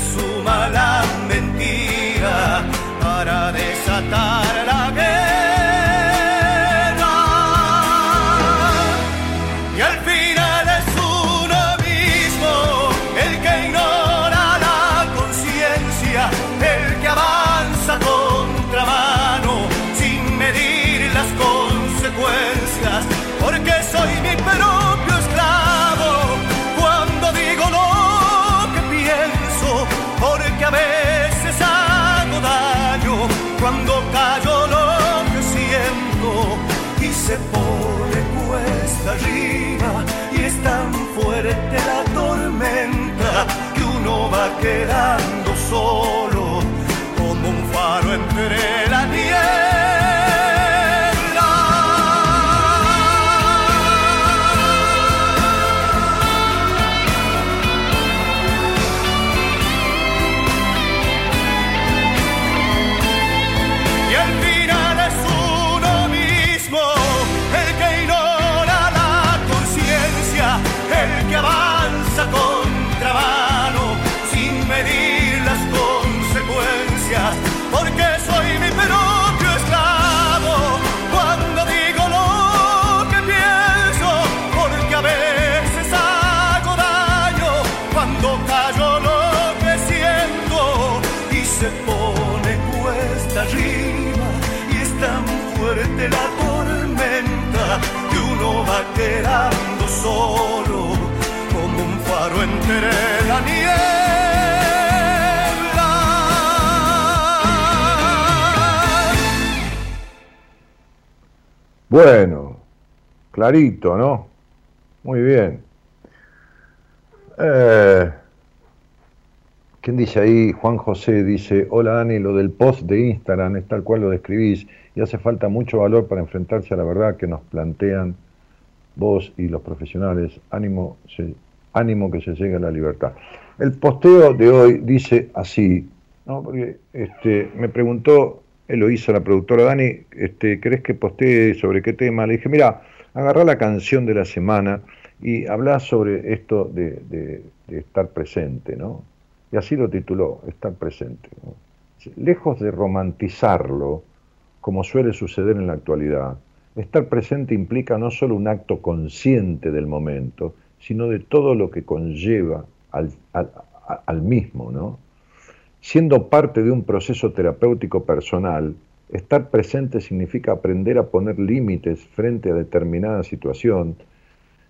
quedando solo Bueno, clarito, ¿no? Muy bien. Eh, ¿Quién dice ahí? Juan José dice, hola Dani, lo del post de Instagram es tal cual lo describís y hace falta mucho valor para enfrentarse a la verdad que nos plantean vos y los profesionales. Ánimo, se- ánimo que se llegue a la libertad. El posteo de hoy dice así, ¿no? Porque este, me preguntó, él lo hizo la productora Dani, este, ¿querés que postee sobre qué tema? Le dije, mira, agarrá la canción de la semana y habla sobre esto de, estar presente, ¿no? Y así lo tituló, estar presente. Lejos de romantizarlo, como suele suceder en la actualidad, estar presente implica no solo un acto consciente del momento, sino de todo lo que conlleva al mismo, ¿no? Siendo parte de un proceso terapéutico personal, estar presente significa aprender a poner límites frente a determinada situación,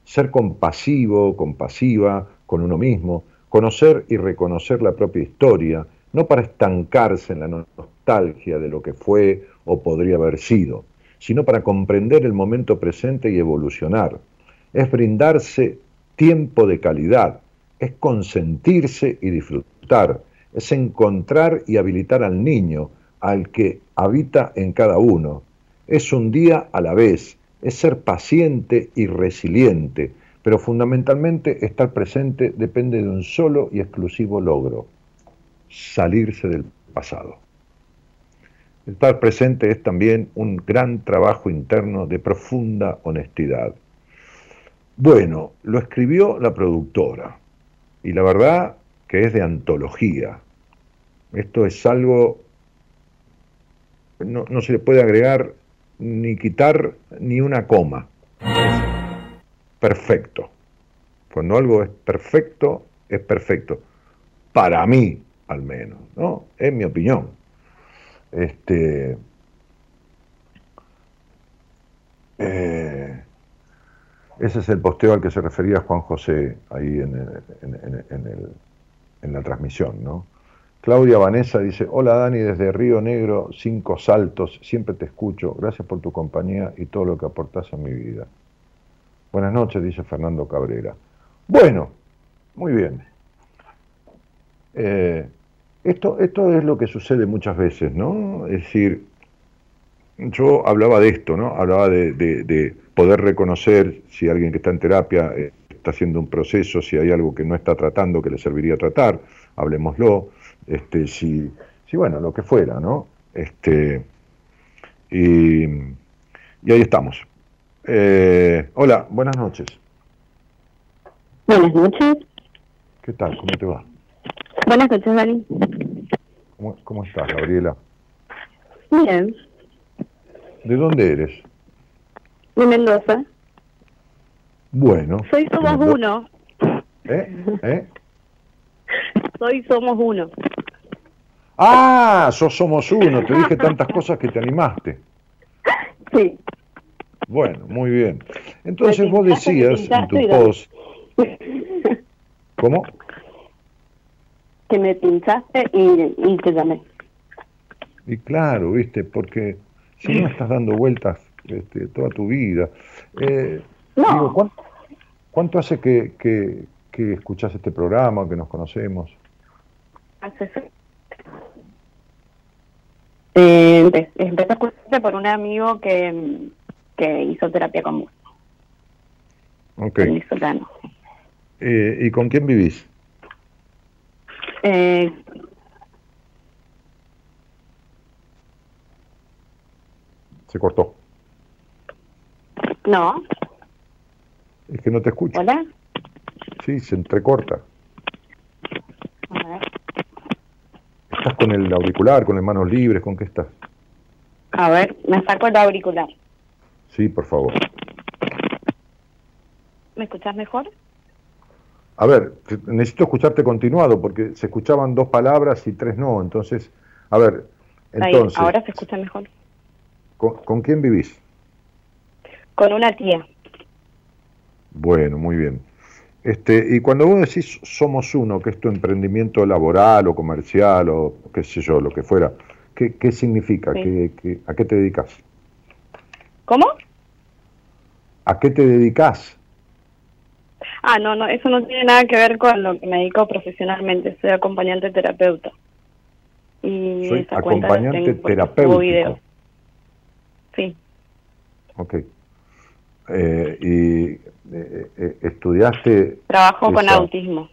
ser compasivo, compasiva con uno mismo, conocer y reconocer la propia historia, no para estancarse en la nostalgia de lo que fue o podría haber sido, sino para comprender el momento presente y evolucionar. Es brindarse tiempo de calidad, es consentirse y disfrutar, es encontrar y habilitar al niño, al que habita en cada uno. Es un día a la vez, es ser paciente y resiliente, pero fundamentalmente estar presente depende de un solo y exclusivo logro, salirse del pasado. Estar presente es también un gran trabajo interno de profunda honestidad. Bueno, lo escribió la productora y la verdad que es de antología. Esto es algo, no, no se le puede agregar ni quitar ni una coma. Perfecto. Cuando algo es perfecto, es perfecto. Para mí, al menos, ¿no? Es mi opinión. Este, eh, ese es el posteo al que se refería Juan José ahí en el- en la transmisión, ¿no? Claudia Vanessa dice, hola Dani, desde Río Negro, cinco saltos, siempre te escucho, gracias por tu compañía y todo lo que aportas a mi vida. Buenas noches, dice Fernando Cabrera. Bueno, muy bien. Eh, esto, esto es lo que sucede muchas veces, ¿no? Es decir, yo hablaba de esto, ¿no? Hablaba de poder reconocer si alguien que está en terapia eh, está haciendo un proceso, si hay algo que no está tratando que le serviría tratar, hablemoslo, este, si, si bueno, lo que fuera, ¿no? Este, Y, y ahí estamos. Eh, hola, buenas noches. Buenas noches. ¿Qué tal? ¿Cómo te va? Buenas noches, Dani. ¿Cómo, cómo estás, Gabriela? Bien. ¿De dónde eres? De Mendoza. Bueno. Soy Somos. Uno. ¿Eh? ¿Eh? Soy Somos Uno. Ah, sos Somos Uno. Te dije tantas [LAUGHS] cosas que te animaste. Sí. Bueno, muy bien. Entonces vos decías en tu post... ¿Cómo? que me pinchaste y, y te llamé. Y claro, viste, porque si no [LAUGHS] estás dando vueltas este, toda tu vida. Eh, No. digo, ¿cuán- ¿cuánto, hace que, que, que escuchás este programa, que nos conocemos? Hace- Eh, empe- empecé a escucharte por un amigo que, que hizo terapia con vos, Ok. venezolano. Eh, ¿Y con quién vivís? Eh, Se cortó. no, Es que no te escucho. hola. Sí, se entrecorta. A ver. ¿Estás con el auricular, con las manos libres? ¿Con qué estás? A ver, me saco el auricular. Sí, por favor. ¿Me escuchas mejor? A ver, necesito escucharte continuado porque se escuchaban dos palabras y tres no. Entonces, a ver, Ahí, entonces, ahora se escucha mejor. ¿con, con quién vivís? Con una tía. Bueno, muy bien. Este, y cuando vos decís somos uno, que es tu emprendimiento laboral o comercial o qué sé yo, lo que fuera, ¿qué, qué significa? Sí. ¿Qué, qué- a qué te dedicas? ¿Cómo? ¿A qué te dedicas? Ah, no, no, eso no tiene nada que ver con lo que me dedico profesionalmente. Soy acompañante terapeuta. Y Soy acompañante videos. Sí, Ok. Eh, y eh, eh, estudiaste, trabajo con Esa. autismo.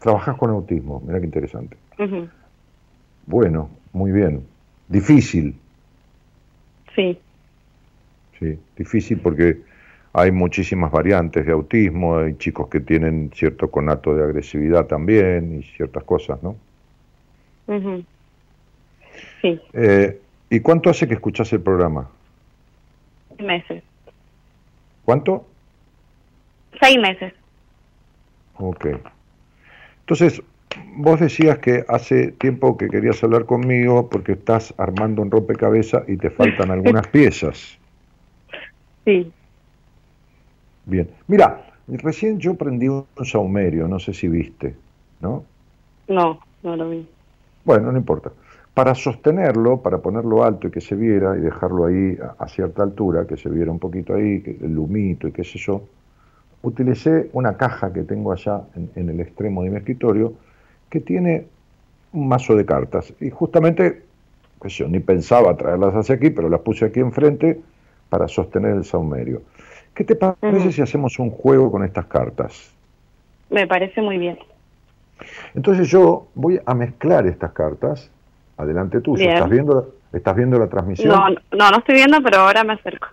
trabajas con autismo, mira qué interesante. Bueno, muy bien. Difícil, Sí, sí, difícil porque hay muchísimas variantes de autismo, hay chicos que tienen cierto conato de agresividad también y ciertas cosas, ¿no? sí, Eh, ¿Y cuánto hace que escuchás el programa? meses. ¿Cuánto? Seis meses. Ok. Entonces, vos decías que hace tiempo que querías hablar conmigo porque estás armando un rompecabezas y te faltan [LAUGHS] algunas piezas. Sí, Bien. Mira, recién yo prendí un saumerio, no sé si viste, ¿no? no, no lo vi. Bueno, no importa. Para sostenerlo, para ponerlo alto y que se viera y dejarlo ahí a, a cierta altura, que se viera un poquito ahí, que el lumito y qué sé yo, utilicé una caja que tengo allá en, en el extremo de mi escritorio que tiene un mazo de cartas. Y justamente, sé yo, ni pensaba traerlas hacia aquí, pero las puse aquí enfrente para sostener el saumerio. ¿Qué te parece si hacemos un juego con estas cartas? Me parece muy bien. Entonces yo voy a mezclar estas cartas. Adelante tuyo. Bien. ¿Estás viendo, ¿Estás viendo la transmisión? No, no, no estoy viendo, pero ahora me acerco.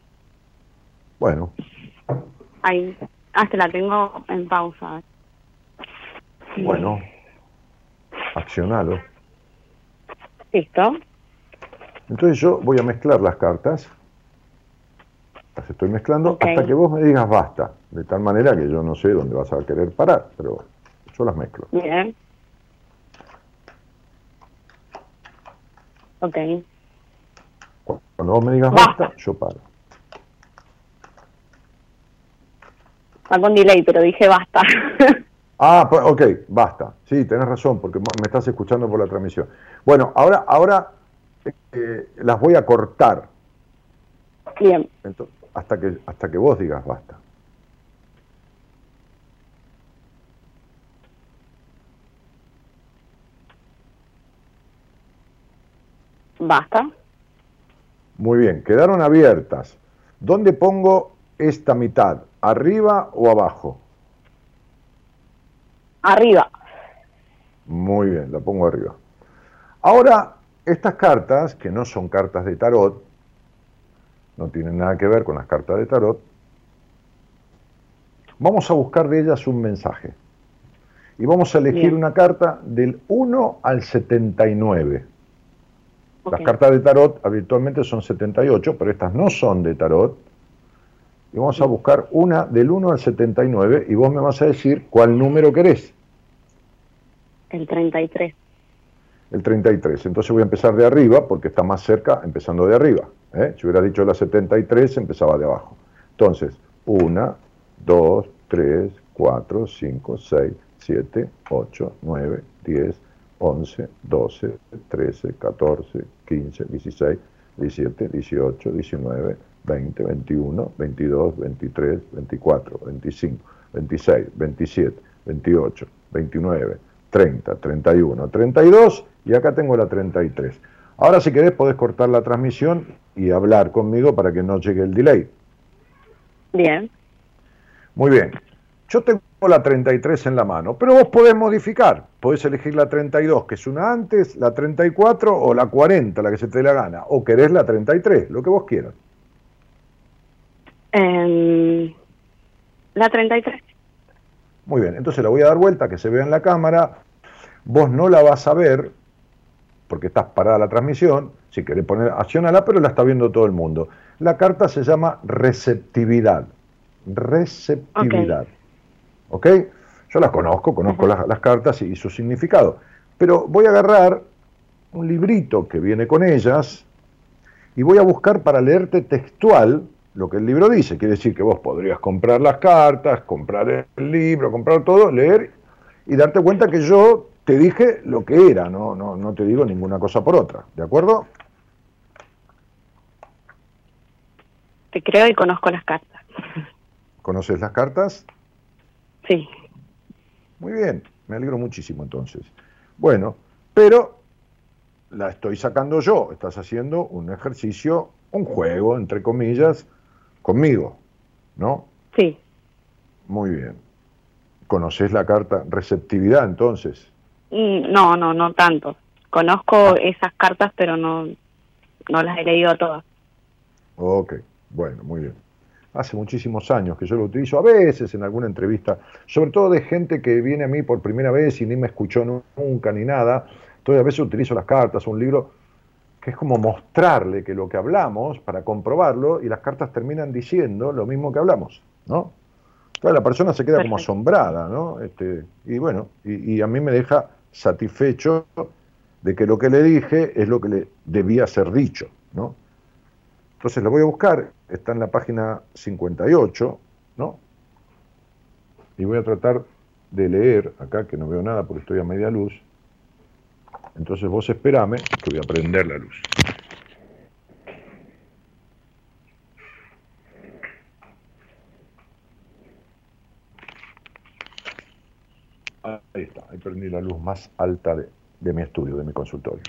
Bueno, Ahí, hasta la tengo en pausa. bueno. Accionalo. ¿Listo? Entonces yo voy a mezclar las cartas. Las estoy mezclando hasta que vos me digas basta. De tal manera que yo no sé dónde vas a querer parar, pero yo las mezclo. Bien. Ok. Cuando vos me digas Basta. basta, yo paro. Va con delay, pero dije basta. [LAUGHS] Ah, pues, ok, basta. Sí, tenés razón, porque me estás escuchando por la transmisión. Bueno, ahora, ahora eh, las voy a cortar Bien. hasta, que, hasta que vos digas basta. Basta. Muy bien, quedaron abiertas. ¿Dónde pongo esta mitad? ¿Arriba o abajo? Arriba. Muy bien, la pongo arriba. Ahora estas cartas, que no son cartas de tarot, no tienen nada que ver con las cartas de tarot, vamos a buscar de ellas un mensaje. Y vamos a elegir Bien. una carta del 1 al 79. Las Ok. cartas de tarot habitualmente son 78, pero estas no son de tarot. Y vamos a buscar una del 1 al 79 y vos me vas a decir cuál número querés. El 33. El 33. Entonces voy a empezar de arriba porque está más cerca empezando de arriba. ¿eh? Si hubiera dicho la 73, empezaba de abajo. Entonces, 1, 2, 3, 4, 5, 6, 7, 8, 9, 10, 11, 12, 13, 14, 15, 16, 17, 18, 19, 20, 21, 22, 23, 24, 25, 26, 27, 28, 29, 30, 31, 32 y acá tengo la 33. Ahora si querés podés cortar la transmisión y hablar conmigo para que no llegue el delay. Bien. Muy bien. Yo tengo la 33 en la mano, pero vos podés modificar. Podés elegir la 32, que es una antes, la 34 o la 40, la que se te dé la gana. O querés la 33, lo que vos quieras. Em, la 33. Muy bien, entonces la voy a dar vuelta, que se vea en la cámara. Vos no la vas a ver porque estás parada la transmisión. Si querés poner, accionala, pero la está viendo todo el mundo. La carta se llama receptividad. Receptividad. ¿Ok? Yo las conozco, conozco las, las cartas y, y su significado. Pero voy a agarrar un librito que viene con ellas y voy a buscar para leerte textual lo que el libro dice. Quiere decir que vos podrías comprar las cartas, comprar el libro, comprar todo, leer y darte cuenta que yo te dije lo que era, no, no, no te digo ninguna cosa por otra. ¿De acuerdo? Te creo y conozco las cartas. ¿Conoces las cartas? Sí. Muy bien, me alegro muchísimo entonces. Bueno, pero la estoy sacando yo, estás haciendo un ejercicio, un juego, entre comillas, conmigo, ¿no? Sí. Muy bien. ¿Conoces la carta receptividad entonces? Mm, No, no, no tanto. Conozco esas cartas, pero no, no las he leído todas. Ok, bueno, muy bien. Hace muchísimos años que yo lo utilizo, a veces en alguna entrevista, sobre todo de gente que viene a mí por primera vez y ni me escuchó nu- nunca ni nada. Entonces a veces utilizo las cartas, un libro que es como mostrarle que lo que hablamos para comprobarlo y las cartas terminan diciendo lo mismo que hablamos, ¿no? Entonces la persona se queda como asombrada, ¿no? Este, y bueno, y, y a mí me deja satisfecho de que lo que le dije es lo que le debía ser dicho, ¿no? Entonces lo voy a buscar, está en la página 58, ¿no? Y voy a tratar de leer acá, que no veo nada porque estoy a media luz. Entonces vos esperame, que voy a prender la luz. Ahí está, ahí prendí la luz más alta de, de mi estudio, de mi consultorio.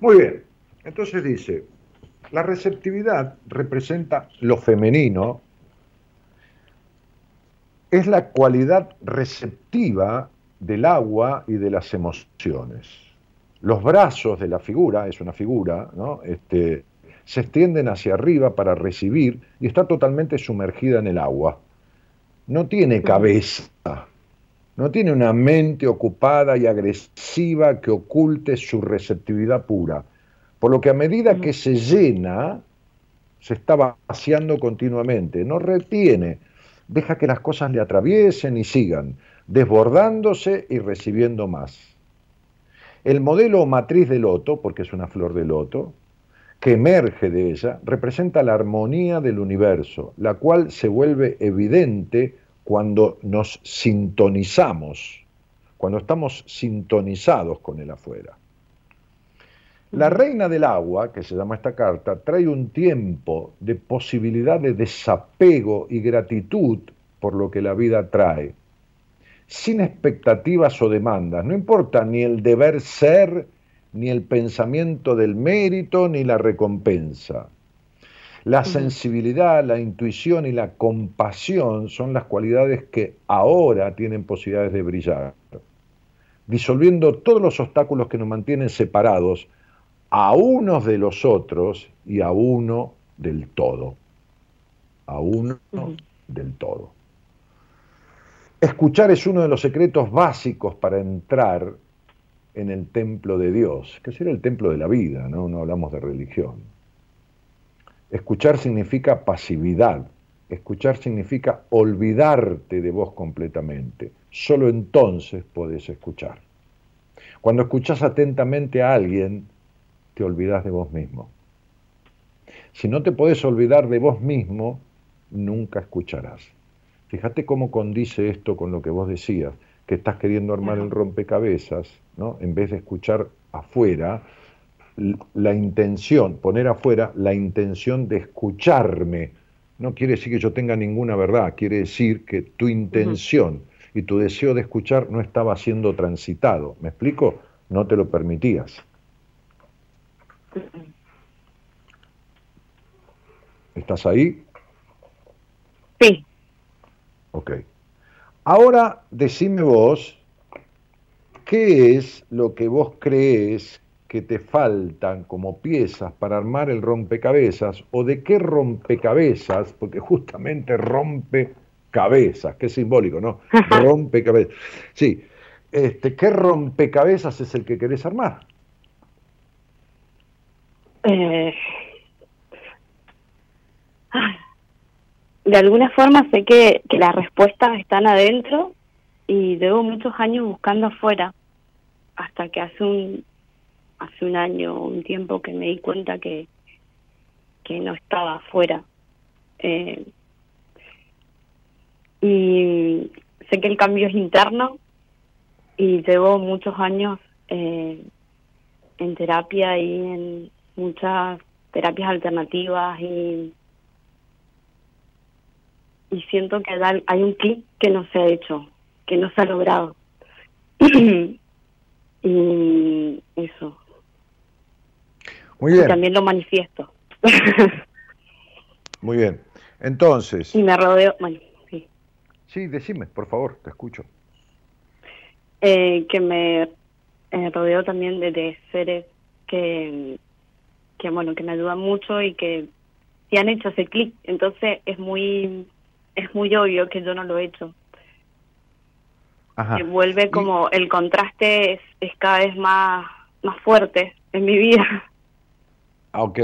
Muy bien, entonces dice, la receptividad representa lo femenino, es la cualidad receptiva del agua y de las emociones. Los brazos de la figura, es una figura, ¿no? este, se extienden hacia arriba para recibir y está totalmente sumergida en el agua. No tiene cabeza, no tiene una mente ocupada y agresiva que oculte su receptividad pura. Por lo que a medida que se llena, se está vaciando continuamente, no retiene, deja que las cosas le atraviesen y sigan, desbordándose y recibiendo más. El modelo o matriz de loto, porque es una flor de loto, que emerge de ella, representa la armonía del universo, la cual se vuelve evidente cuando nos sintonizamos, cuando estamos sintonizados con el afuera. La reina del agua, que se llama esta carta, trae un tiempo de posibilidad de desapego y gratitud por lo que la vida trae, sin expectativas o demandas. No importa ni el deber ser, ni el pensamiento del mérito, ni la recompensa. La sensibilidad, la intuición y la compasión son las cualidades que ahora tienen posibilidades de brillar. disolviendo todos los obstáculos que nos mantienen separados a unos de los otros y a uno del todo. A uno del todo. Escuchar es uno de los secretos básicos para entrar en el templo de Dios, que será el templo de la vida, ¿no? No hablamos de religión. Escuchar significa pasividad. Escuchar significa olvidarte de vos completamente. Solo entonces podés escuchar. Cuando escuchás atentamente a alguien, te olvidás de vos mismo. Si no te podés olvidar de vos mismo, nunca escucharás. Fíjate cómo condice esto con lo que vos decías, que estás queriendo armar el rompecabezas, ¿no? En vez de escuchar afuera, la intención, poner afuera la intención de escucharme. No quiere decir que yo tenga ninguna verdad, quiere decir que tu intención y tu deseo de escuchar no estaba siendo transitado. ¿Me explico? No te lo permitías. ¿Estás ahí? Sí, Ok. Ahora decime vos, ¿qué es lo que vos crees que te faltan como piezas para armar el rompecabezas? ¿O de qué rompecabezas? Porque justamente rompe cabezas, qué simbólico, ¿no? [LAUGHS] Rompecabezas. Sí. Este, ¿Qué rompecabezas es el que querés armar? Eh, ah, de alguna forma sé que, que las respuestas están adentro y llevo muchos años buscando afuera hasta que hace un hace un año un tiempo que me di cuenta que que no estaba afuera. Eh, y sé que el cambio es interno y llevo muchos años eh, en terapia y en muchas terapias alternativas y y siento que hay- hay un clic que no se ha hecho, que no se ha logrado. [CLEARS THROAT] y eso. Muy Y bien, también lo manifiesto. [LAUGHS] muy bien. Entonces, y me rodeo, bueno, sí. sí, decime, por favor, te escucho. Eh, que me eh, rodeo también de, de seres que, que, bueno, que me ayudan mucho y que sí han hecho ese clic. Entonces es muy, es muy obvio que yo no lo he hecho. Ajá. vuelve como el contraste es, es cada vez más más fuerte en mi vida Ah, Ok,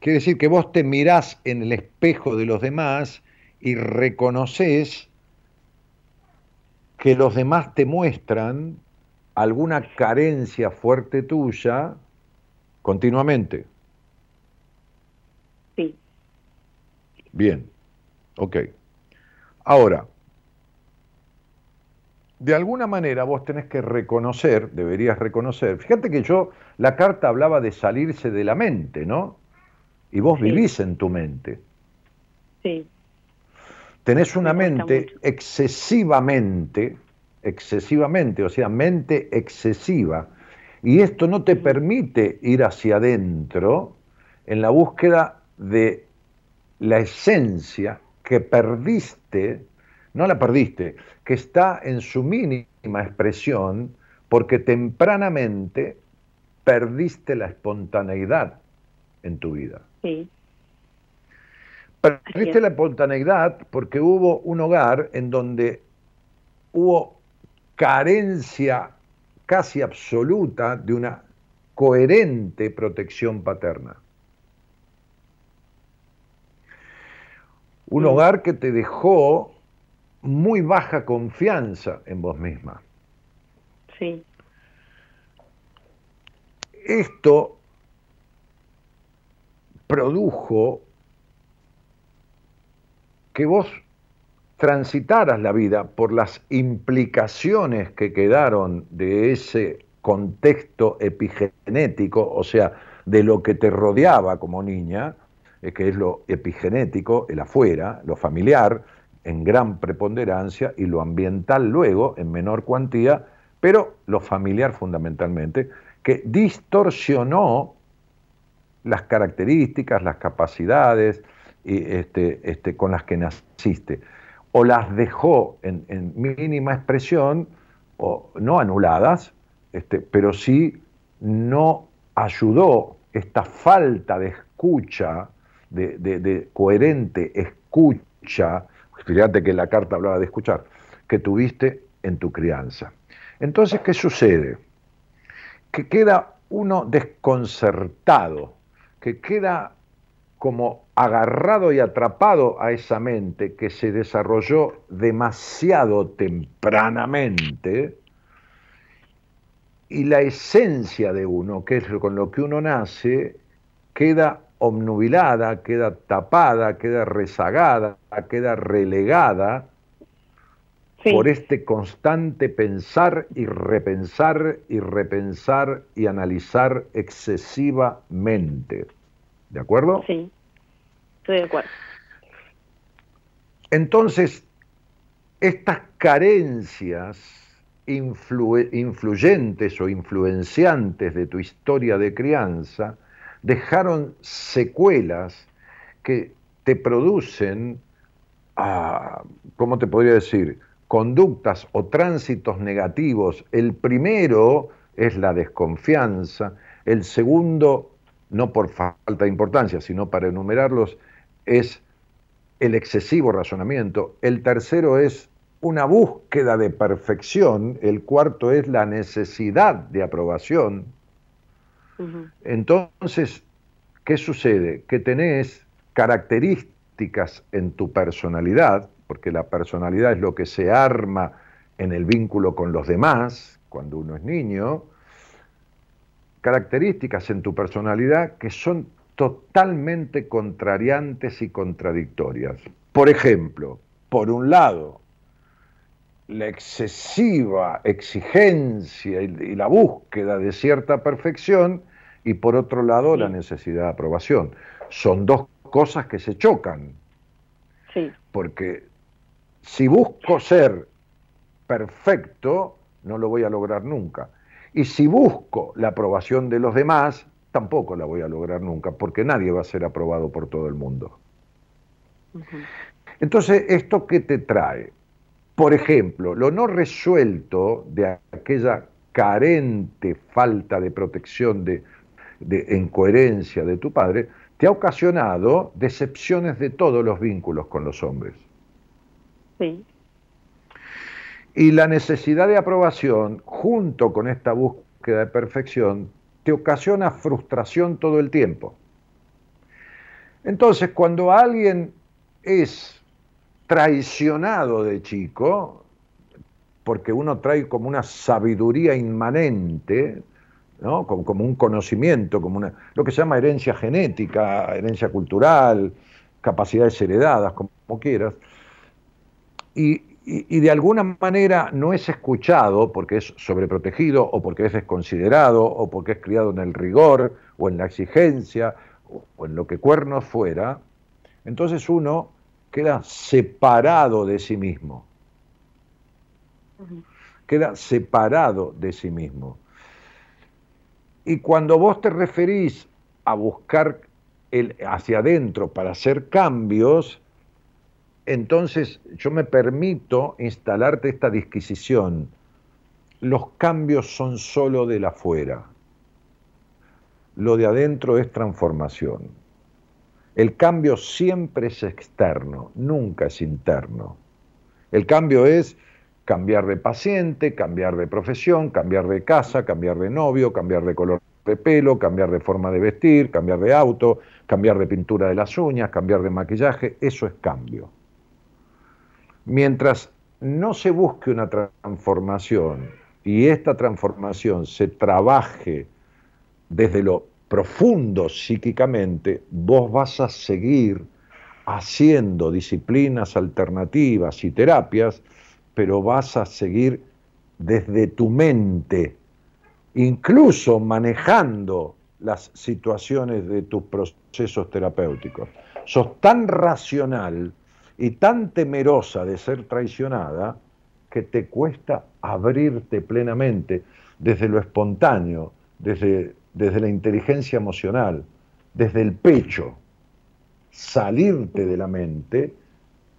quiere decir que vos te mirás en el espejo de los demás y reconoces que los demás te muestran alguna carencia fuerte tuya continuamente. sí Bien, ok. Ahora, de alguna manera vos tenés que reconocer, deberías reconocer, fíjate que yo, la carta hablaba de salirse de la mente, ¿no? Y vos Sí. vivís en tu mente. sí Tenés una Me mente mucho. excesivamente, excesivamente, o sea, mente excesiva. Y esto no te permite ir hacia adentro en la búsqueda de la esencia que perdiste, no la perdiste, que está en su mínima expresión porque tempranamente perdiste la espontaneidad en tu vida. sí Perdiste es. la espontaneidad porque hubo un hogar en donde hubo carencia casi absoluta de una coherente protección paterna. Un Mm. hogar que te dejó muy baja confianza en vos misma. sí Esto produjo que vos transitaras la vida por las implicaciones que quedaron de ese contexto epigenético, o sea, de lo que te rodeaba como niña, eh, que es lo epigenético, el afuera, lo familiar, en gran preponderancia, y lo ambiental luego, en menor cuantía, pero lo familiar fundamentalmente, que distorsionó las características, las capacidades y, este, este, con las que naciste, o las dejó en, en mínima expresión, o no anuladas, este, pero sí no ayudó esta falta de escucha, de, de- coherente escucha, fíjate que la carta hablaba de escuchar, que tuviste en tu crianza. Entonces, ¿qué sucede? Que queda uno desconcertado, que queda como agarrado y atrapado a esa mente que se desarrolló demasiado tempranamente y la esencia de uno, que es con lo que uno nace, queda obnubilada, queda tapada, queda rezagada, queda relegada Sí, por este constante pensar y repensar y repensar y analizar excesivamente. ¿De acuerdo? sí, estoy de acuerdo. Entonces, estas carencias influ- influyentes o influenciantes de tu historia de crianza dejaron secuelas que te producen, ah, ¿cómo te podría decir? Conductas o tránsitos negativos. El primero es la desconfianza, el segundo, no por falta de importancia, sino para enumerarlos, es el excesivo razonamiento, el tercero es una búsqueda de perfección, el cuarto es la necesidad de aprobación. Entonces, ¿qué sucede? Que tenés características en tu personalidad, porque la personalidad es lo que se arma en el vínculo con los demás, cuando uno es niño, características en tu personalidad que son totalmente contrariantes y contradictorias. Por ejemplo, por un lado, la excesiva exigencia y la búsqueda de cierta perfección y por otro lado la necesidad de aprobación. Son dos cosas que se chocan, Sí, porque si busco ser perfecto, no lo voy a lograr nunca. Y si busco la aprobación de los demás, tampoco la voy a lograr nunca, porque nadie va a ser aprobado por todo el mundo. Entonces, ¿esto qué te trae? Por ejemplo, lo no resuelto de aquella carente falta de protección, de, de incoherencia de tu padre, te ha ocasionado decepciones de todos los vínculos con los hombres. sí, Y la necesidad de aprobación, junto con esta búsqueda de perfección, te ocasiona frustración todo el tiempo. Entonces, cuando alguien es traicionado de chico, porque uno trae como una sabiduría inmanente, ¿no? como, como un conocimiento, como una, lo que se llama herencia genética, herencia cultural, capacidades heredadas, como, como quieras, y, y- y de alguna manera no es escuchado porque es sobreprotegido o porque es desconsiderado o porque es criado en el rigor o en la exigencia o, o en lo que cuernos fuera, entonces uno queda separado de sí mismo, queda separado de sí mismo. Y cuando vos te referís a buscar el, hacia adentro para hacer cambios, entonces yo me permito instalarte esta disquisición. Los cambios son solo del afuera. Lo de adentro es transformación. El cambio siempre es externo, nunca es interno. El cambio es cambiar de paciente, cambiar de profesión, cambiar de casa, cambiar de novio, cambiar de color de pelo, cambiar de forma de vestir, cambiar de auto, cambiar de pintura de las uñas, cambiar de maquillaje, eso es cambio. Mientras no se busque una transformación y esta transformación se trabaje desde lo profundo psíquicamente, vos vas a seguir haciendo disciplinas alternativas y terapias, pero vas a seguir desde tu mente, incluso manejando las situaciones de tus procesos terapéuticos. Sos tan racional y tan temerosa de ser traicionada que te cuesta abrirte plenamente desde lo espontáneo, desde, desde la inteligencia emocional, desde el pecho, salirte de la mente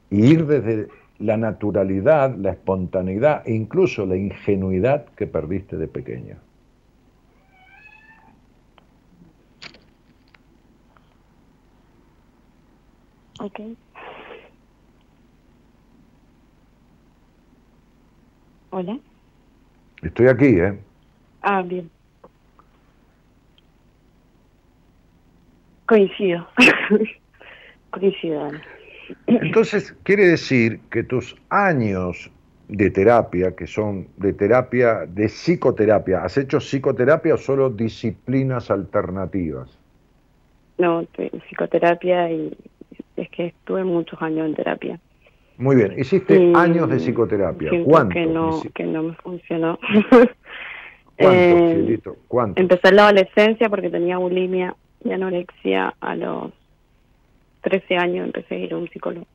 y ir desde la naturalidad, la espontaneidad e incluso la ingenuidad que perdiste de pequeña. Ok. Hola. Estoy aquí, ¿eh? Ah, bien. Coincido. [LAUGHS] Coincido. Ana. Entonces, quiere decir que tus años de terapia, que son de terapia, de psicoterapia, ¿has hecho psicoterapia o solo disciplinas alternativas? No, psicoterapia y es que estuve muchos años en terapia. Muy bien, hiciste Y años de psicoterapia. ¿Cuántos? Que no, que no me funcionó. [LAUGHS] ¿Cuántos, Eh? ¿Cuántos? Empecé en la adolescencia porque tenía bulimia y anorexia a los 13 años. Empecé a ir a un psicólogo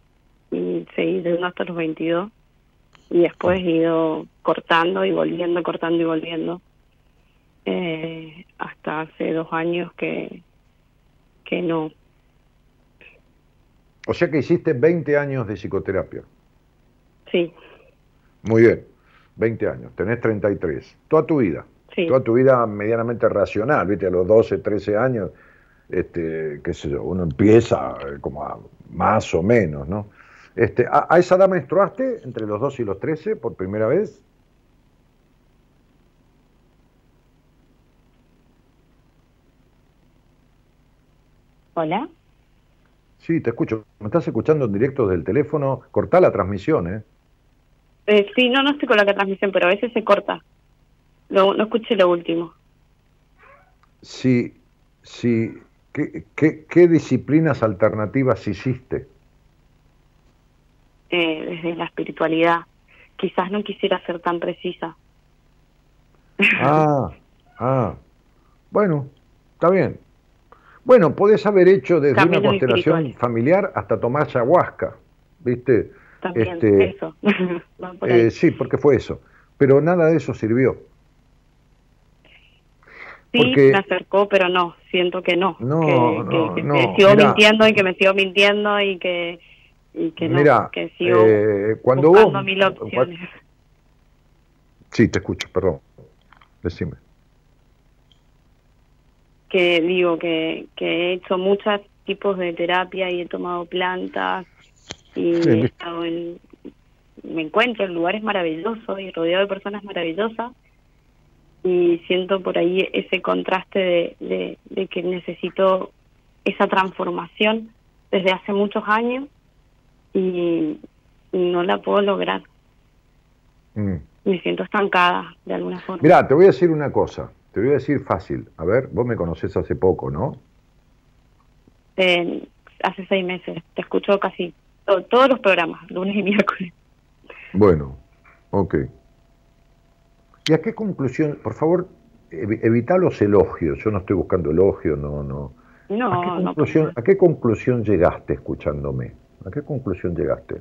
y seguí de uno hasta los 22. Y después he ido cortando y volviendo, cortando y volviendo. Eh, hasta hace dos años que, que no. O sea que hiciste 20 años de psicoterapia. Sí, Muy bien, 20 años, tenés 33. Toda tu vida. sí. Toda tu vida medianamente racional, ¿viste? A los 12, 13 años, este, qué sé yo, uno empieza eh, como a más o menos, ¿no? Este, ¿a, a esa edad menstruaste entre los 12 y los 13 por primera vez? Hola. Sí, te escucho. ¿Me estás escuchando en directo del teléfono? Cortá la transmisión, ¿eh? Eh, sí, no, no estoy con la transmisión, pero a veces se corta. Lo, no escuché lo último. Sí, sí. ¿Qué, qué, qué disciplinas alternativas hiciste? eh, desde la espiritualidad. Quizás no quisiera ser tan precisa. Ah, ah. Bueno, está bien. Bueno, podés haber hecho desde una constelación familiar hasta tomar ayahuasca, ¿viste? También Este, eso. [LAUGHS] Eh, sí, porque fue eso. Pero nada de eso sirvió. Sí, porque- me acercó, pero no, siento que no. No, que, no, que- que no, me sigo mirá. mintiendo y que me sigo mintiendo y que, y que no, Mira, que sigo eh, cuando buscando vos... mil opciones. Sí, te escucho, perdón. Decime. que digo que, que he hecho muchos tipos de terapia y he tomado plantas y Sí. he estado en me encuentro en lugares maravillosos y rodeado de personas maravillosas y siento por ahí ese contraste de, de, de que necesito esa transformación desde hace muchos años y, no la puedo lograr Mm. me siento estancada de alguna forma Mirá, te voy a decir una cosa. Te voy a decir fácil. A ver, vos me conocés hace poco, ¿no? Eh, hace seis meses te escucho casi to- todos los programas lunes y miércoles Bueno, ok. ¿Y a qué conclusión, por favor, evi- evita los elogios? Yo no estoy buscando elogios, no, no. No, ¿A qué, conclusión, ¿A qué conclusión llegaste escuchándome? ¿A qué conclusión llegaste?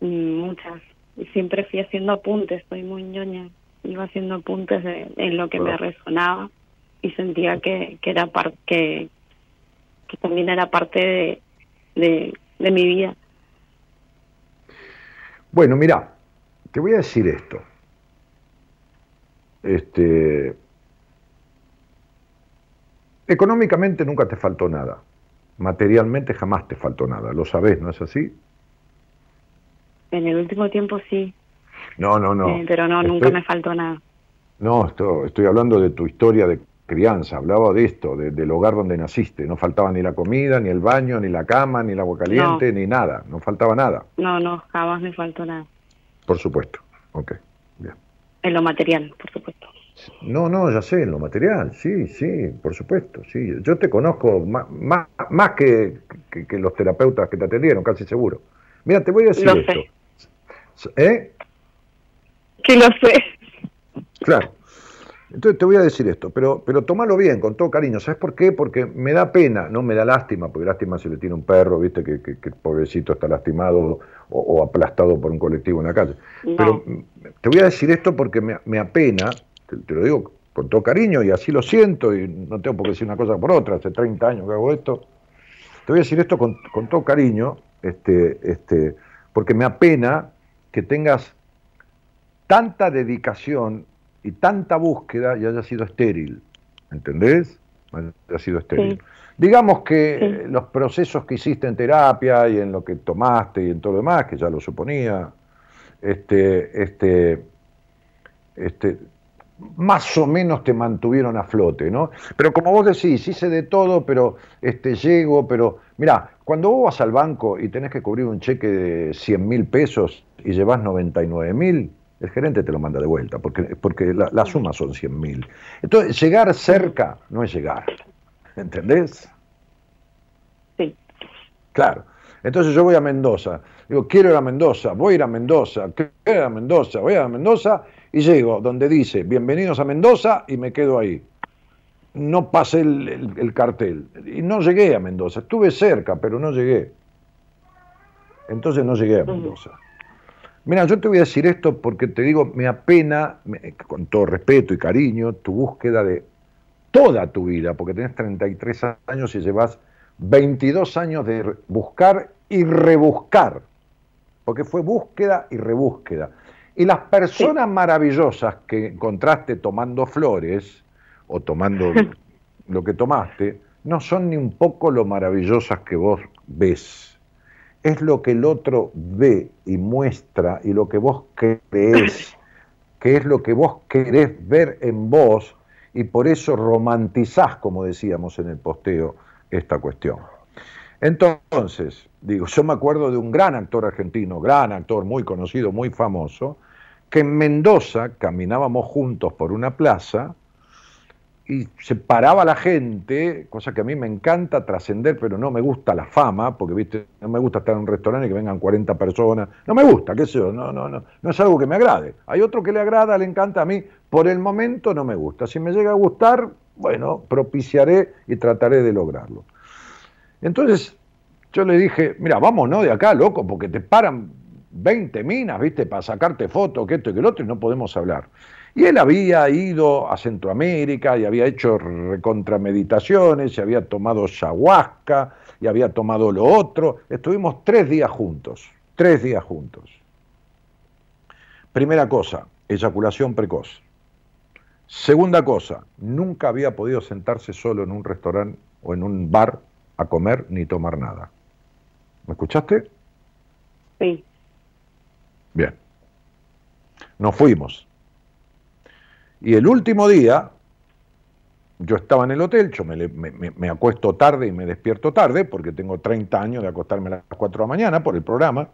Mm, muchas. Y siempre fui haciendo apuntes, soy muy ñoña. Iba haciendo apuntes de, en lo que me Ah. resonaba y sentía que, que era parte que, que también era parte de, de, de mi vida. Bueno, mira, te voy a decir esto. Este, económicamente nunca te faltó nada. Materialmente jamás te faltó nada. Lo sabés, ¿no es así? En el último tiempo sí, No, no, no. eh, pero no, nunca me faltó nada. No, esto- estoy hablando de tu historia de crianza. Hablaba de esto, de- del hogar donde naciste. No faltaba ni la comida, ni el baño, ni la cama, ni el agua caliente, ni nada. No faltaba nada, No, no, jamás me faltó nada. por supuesto. Ok, bien. En lo material, por supuesto. No, no, ya sé, en lo material, sí, sí, por supuesto, sí. Yo te conozco más, más, más que, que- que los terapeutas que te atendieron, casi seguro. Mira, te voy a decir Lo esto. sé. ¿Eh? Que lo sé. Claro. Entonces te voy a decir esto, pero, pero tomalo bien, con todo cariño. ¿Sabes por qué? Porque me da pena, no me da lástima, porque lástima se le tiene un perro, viste, que, que, pobrecito está lastimado o, o aplastado por un colectivo en la calle. No. Pero te voy a decir esto porque me, me apena, te, te lo digo con todo cariño y así lo siento y no tengo por qué decir una cosa por otra, hace 30 años que hago esto. Te voy a decir esto con, con todo cariño, este, este, porque me apena que tengas tanta dedicación y tanta búsqueda y haya sido estéril, ¿entendés? Haya sido estéril. Sí. Digamos que Sí. los procesos que hiciste en terapia y en lo que tomaste y en todo lo demás, que ya lo suponía, este, este, este, más o menos te mantuvieron a flote, ¿no? Pero como vos decís, hice de todo, pero este, llego, pero... Mirá, cuando vos vas al banco y tenés que cubrir un cheque de 100 mil pesos y llevas 99 mil, el gerente te lo manda de vuelta, porque, porque la, la suma son 100 mil. Entonces, llegar cerca no es llegar, ¿entendés? Sí. Claro. Entonces yo voy a Mendoza. Digo, quiero ir a Mendoza, voy a ir a Mendoza, quiero ir a Mendoza, voy a Mendoza y llego donde dice, bienvenidos a Mendoza y me quedo ahí. No pasé el, el- el cartel. Y no llegué a Mendoza. Estuve cerca, pero no llegué. Entonces no llegué a Mendoza. Mira, yo te voy a decir esto porque te digo, me apena, me- con todo respeto y cariño, tu búsqueda de toda tu vida, porque tenés 33 años y llevas 22 años de buscar y rebuscar, porque fue búsqueda y rebúsqueda. Y las personas maravillosas que encontraste tomando flores o tomando [LAUGHS] lo que tomaste, no son ni un poco lo maravillosas que vos ves. Es lo que el otro ve y muestra y lo que vos crees, que es lo que vos querés ver en vos y por eso romantizás, como decíamos en el posteo, esta cuestión. Entonces, digo, yo me acuerdo de un gran actor argentino, gran actor, muy conocido, muy famoso, que en Mendoza caminábamos juntos por una plaza y se paraba la gente, cosa que a mí me encanta trascender, pero no me gusta la fama, porque viste, no me gusta estar en un restaurante y que vengan 40 personas, no me gusta, qué sé yo, no, no, no, no es algo que me agrade. Hay otro que le agrada, le encanta a mí, por el momento no me gusta. Si me llega a gustar, bueno, propiciaré y trataré de lograrlo. Entonces, yo le dije, mira, vámonos de acá, loco, porque te paran 20 minas, viste, para sacarte fotos, que esto y que lo otro, y no podemos hablar. Y él había ido a Centroamérica y había hecho recontrameditaciones, y había tomado ayahuasca, y había tomado lo otro. Estuvimos tres días juntos, tres días juntos. Primera cosa, eyaculación precoz. Segunda cosa, nunca había podido sentarse solo en un restaurante o en un bar a comer ni tomar nada. ¿Me escuchaste? Sí. Bien. Nos fuimos. Y el último día, yo estaba en el hotel, yo me, acuesto tarde y me despierto tarde, porque tengo 30 años de acostarme a las 4 de la mañana por el programa.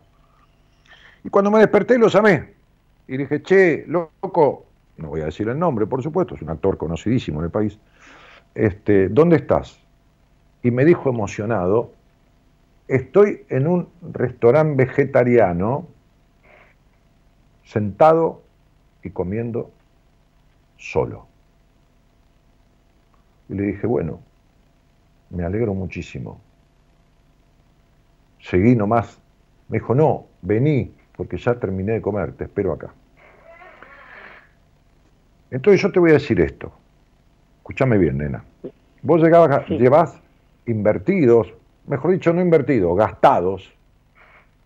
Y cuando me desperté lo llamé. Y dije, che, loco, no voy a decir el nombre, por supuesto, es un actor conocidísimo en el país. Este, ¿Dónde estás? Y me dijo emocionado, estoy en un restaurante vegetariano sentado y comiendo solo. Y le dije, bueno, me alegro muchísimo. Seguí nomás. Me dijo, no, vení, porque ya terminé de comer, te espero acá. Entonces yo te voy a decir esto. Escúchame bien, nena. Vos llegabas, Sí. llevas invertidos, mejor dicho, no invertidos, gastados,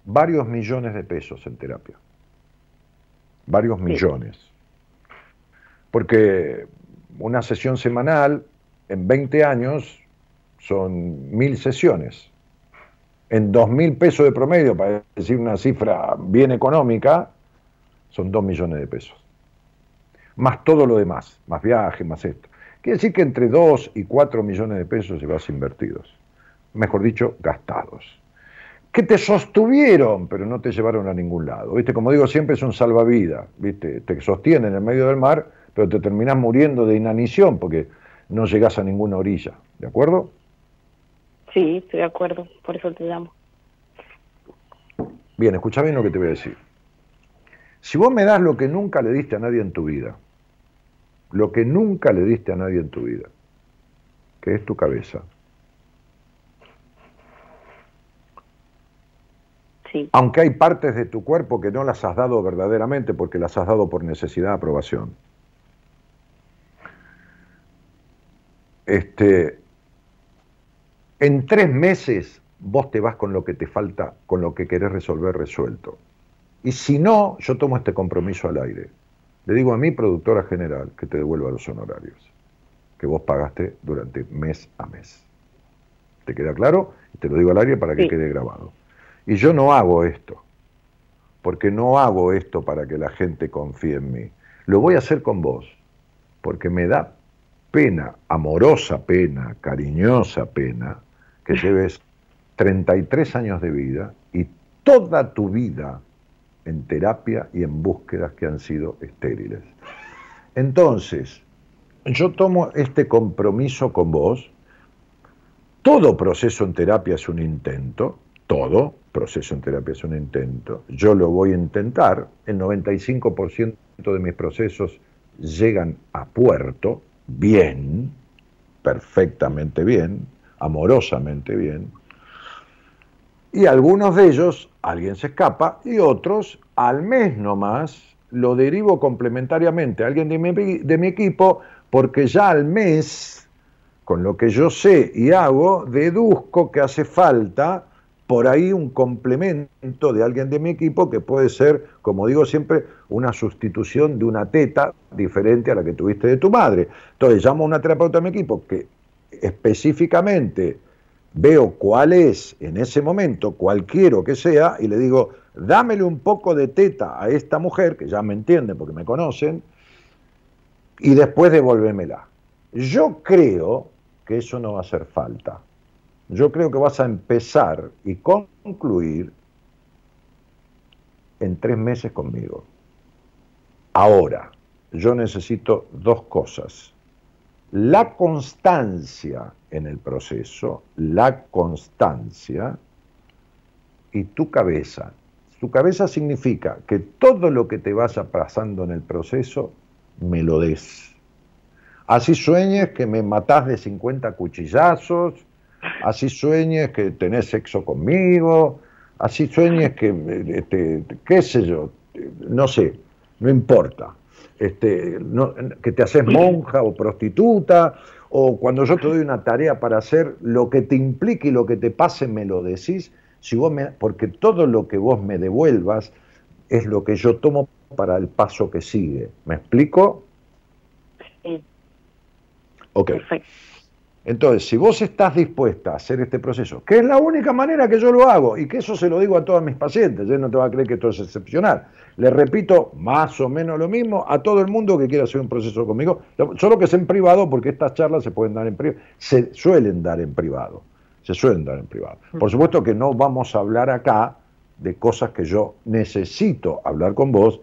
varios millones de pesos en terapia. Varios millones. Porque una sesión semanal en 20 años son mil sesiones. En dos mil pesos de promedio, para decir una cifra bien económica, son dos millones de pesos. Más todo lo demás, más viaje, más esto. Quiere decir que entre 2 y 4 millones de pesos llevas invertidos. Mejor dicho, gastados. Que te sostuvieron, pero no te llevaron a ningún lado. ¿Viste? Como digo, siempre es un salvavidas. ¿Viste? Te sostiene en el medio del mar, pero te terminás muriendo de inanición porque no llegás a ninguna orilla. ¿De acuerdo? Sí, estoy de acuerdo, por eso te llamo. Bien, escucha bien lo que te voy a decir. Si vos me das lo que nunca le diste a nadie en tu vida, lo que nunca le diste a nadie en tu vida, que es tu cabeza, Sí, aunque hay partes de tu cuerpo que no las has dado verdaderamente porque las has dado por necesidad de aprobación. Este, en tres meses vos te vas con lo que te falta, con lo que querés resolver resuelto. Y si no, yo tomo este compromiso al aire. Le digo a mi productora general que te devuelva los honorarios que vos pagaste durante mes a mes. ¿Te queda claro? Te lo digo al aire para que Sí. quede grabado. Y yo no hago esto, porque no hago esto para que la gente confíe en mí. Lo voy a hacer con vos, porque me da pena, amorosa pena, cariñosa pena, que lleves 33 años de vida y toda tu vida en terapia y en búsquedas que han sido estériles. Entonces, yo tomo este compromiso con vos. Todo proceso en terapia es un intento, todo proceso en terapia es un intento. Yo lo voy a intentar, el 95% de mis procesos llegan a puerto, bien, perfectamente bien, amorosamente bien, y algunos de ellos, alguien se escapa, y otros, al mes nomás, lo derivo complementariamente a alguien de mi, de mi equipo, porque ya al mes, con lo que yo sé y hago, deduzco que hace falta por ahí un complemento de alguien de mi equipo que puede ser, como digo siempre, una sustitución de una teta diferente a la que tuviste de tu madre. Entonces llamo a una terapeuta de mi equipo que específicamente veo cuál es en ese momento, cual quiero que sea, y le digo, dámele un poco de teta a esta mujer, que ya me entienden porque me conocen, y después devolvémela. Yo creo que eso no va a hacer falta. Yo creo que vas a empezar y concluir en tres meses conmigo. Ahora, yo necesito dos cosas. La constancia en el proceso, la constancia y tu cabeza. Tu cabeza significa que todo lo que te vaya pasando en el proceso, me lo des. Así sueñes que me matás de 50 cuchillazos, así sueñes que tenés sexo conmigo, así sueñes que, este, qué sé yo, no sé, no importa. Este, no, que te haces monja o prostituta, o cuando yo te doy una tarea para hacer, lo que te implique y lo que te pase me lo decís, si vos me, porque todo lo que vos me devuelvas es lo que yo tomo para el paso que sigue. ¿Me explico? Sí, Ok. perfecto. Entonces, si vos estás dispuesta a hacer este proceso, que es la única manera que yo lo hago, y que eso se lo digo a todas mis pacientes, ¿eh? no te va a creer que esto es excepcional. Le repito más o menos lo mismo a todo el mundo que quiera hacer un proceso conmigo, lo- solo que es en privado, porque estas charlas se pueden dar en privado, se suelen dar en privado, se suelen dar en privado. Por supuesto que no vamos a hablar acá de cosas que yo necesito hablar con vos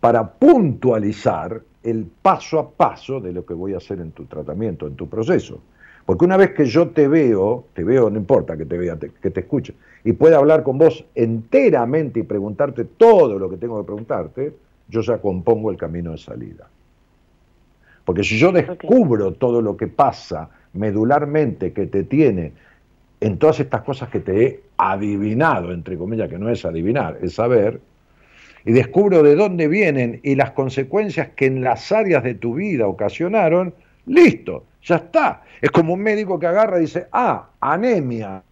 para puntualizar el paso a paso de lo que voy a hacer en tu tratamiento, en tu proceso. Porque una vez que yo te veo, te veo, no importa que te vea, te- que te escuche, y pueda hablar con vos enteramente y preguntarte todo lo que tengo que preguntarte, yo ya compongo el camino de salida. Porque si yo descubro todo lo que pasa medularmente que te tiene en todas estas cosas que te he adivinado, entre comillas, que no es adivinar, es saber, y descubro de dónde vienen y las consecuencias que en las áreas de tu vida ocasionaron, listo, ya está. Es como un médico que agarra y dice, ah, anemia.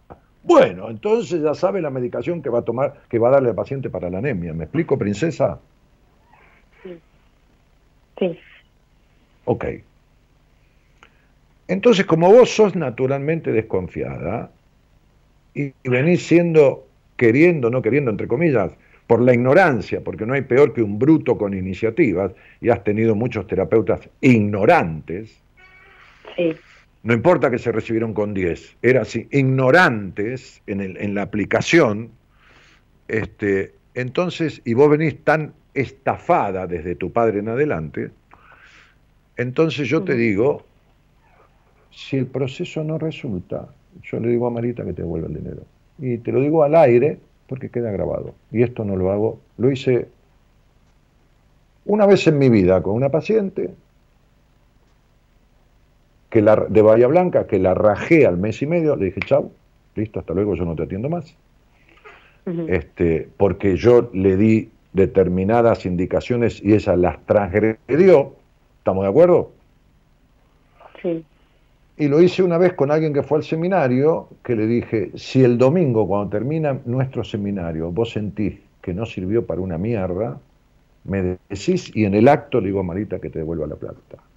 Bueno, entonces ya sabe la medicación que va a tomar, que va a darle al paciente para la anemia. ¿Me explico, princesa? Sí, Ok. Entonces, como vos sos naturalmente desconfiada y y venís siendo, queriendo, no queriendo, entre comillas, por la ignorancia, porque no hay peor que un bruto con iniciativas, y has tenido muchos terapeutas ignorantes, sí, no importa que se recibieron con 10, eran así, ignorantes en, el- en la aplicación, este, entonces, y vos venís tan estafada desde tu padre en adelante, entonces yo te digo, si el proceso no resulta, yo le digo a Marita que te devuelva el dinero. Y te lo digo al aire porque queda grabado. Y esto no lo hago, lo hice una vez en mi vida con una paciente que la, de Bahía Blanca, que la rajé al mes y medio, le dije, chau, listo, hasta luego, yo no te atiendo más. Este, porque yo le di determinadas indicaciones y ella las transgredió, ¿estamos de acuerdo? sí, Y lo hice una vez con alguien que fue al seminario, que le dije, si el domingo cuando termina nuestro seminario vos sentís que no sirvió para una mierda, me decís y en el acto le digo a Marita que te devuelva la plata.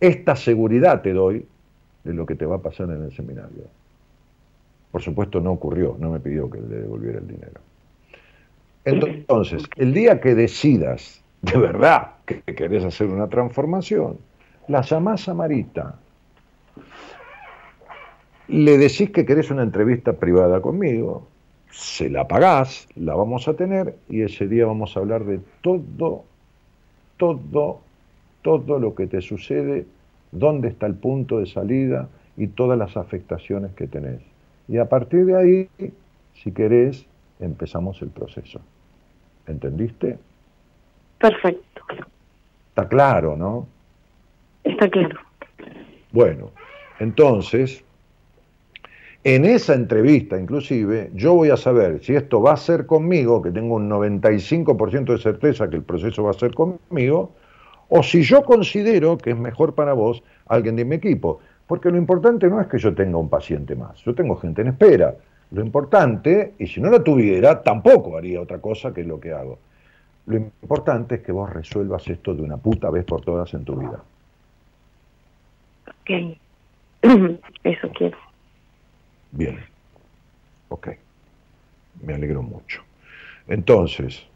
Esta seguridad te doy de lo que te va a pasar en el seminario. Por supuesto no ocurrió, no me pidió que le devolviera el dinero. Entonces, el día que decidas de verdad que querés hacer una transformación, la llamás a Marita, le decís que querés una entrevista privada conmigo, se la pagás, la vamos a tener y ese día vamos a hablar de todo, todo, todo lo que te sucede, dónde está el punto de salida y todas las afectaciones que tenés. Y a partir de ahí, si querés, empezamos el proceso. ¿Entendiste? Perfecto. Está claro, ¿no? Está claro. Bueno, entonces, en esa entrevista inclusive, yo voy a saber si esto va a ser conmigo, que tengo un 95% de certeza que el proceso va a ser conmigo, o si yo considero que es mejor para vos alguien de mi equipo. Porque lo importante no es que yo tenga un paciente más, yo tengo gente en espera. Lo importante, y si no la tuviera, tampoco haría otra cosa que lo que hago. Lo importante es que vos resuelvas esto de una puta vez por todas en tu vida. Ok. [CLEARS THROAT] Eso quiero. Bien. Ok. Me alegro mucho. Entonces,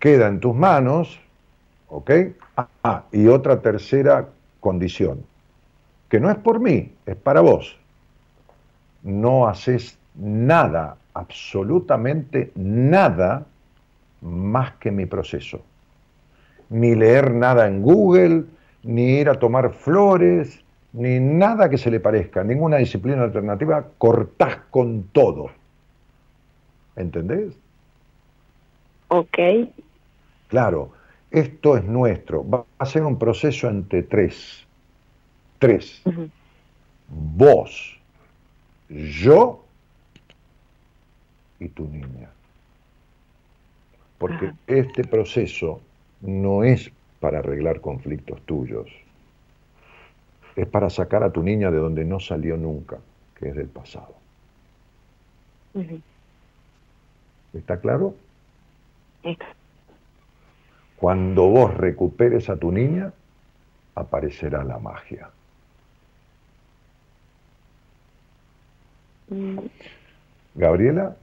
queda en tus manos, ¿ok? Ah, y otra tercera condición, que no es por mí, es para vos. No haces nada, absolutamente nada, más que mi proceso. Ni leer nada en Google, ni ir a tomar flores, ni nada que se le parezca, ninguna disciplina alternativa, cortás con todo. ¿Entendés? Ok. Claro, esto es nuestro. Va a ser un proceso entre tres. Tres. Vos, yo y tu niña. Porque Ajá. este proceso no es para arreglar conflictos tuyos. Es para sacar a tu niña de donde no salió nunca, que es del pasado. ¿Está claro? Está. Cuando vos recuperes a tu niña, aparecerá la magia. Mm, Gabriela,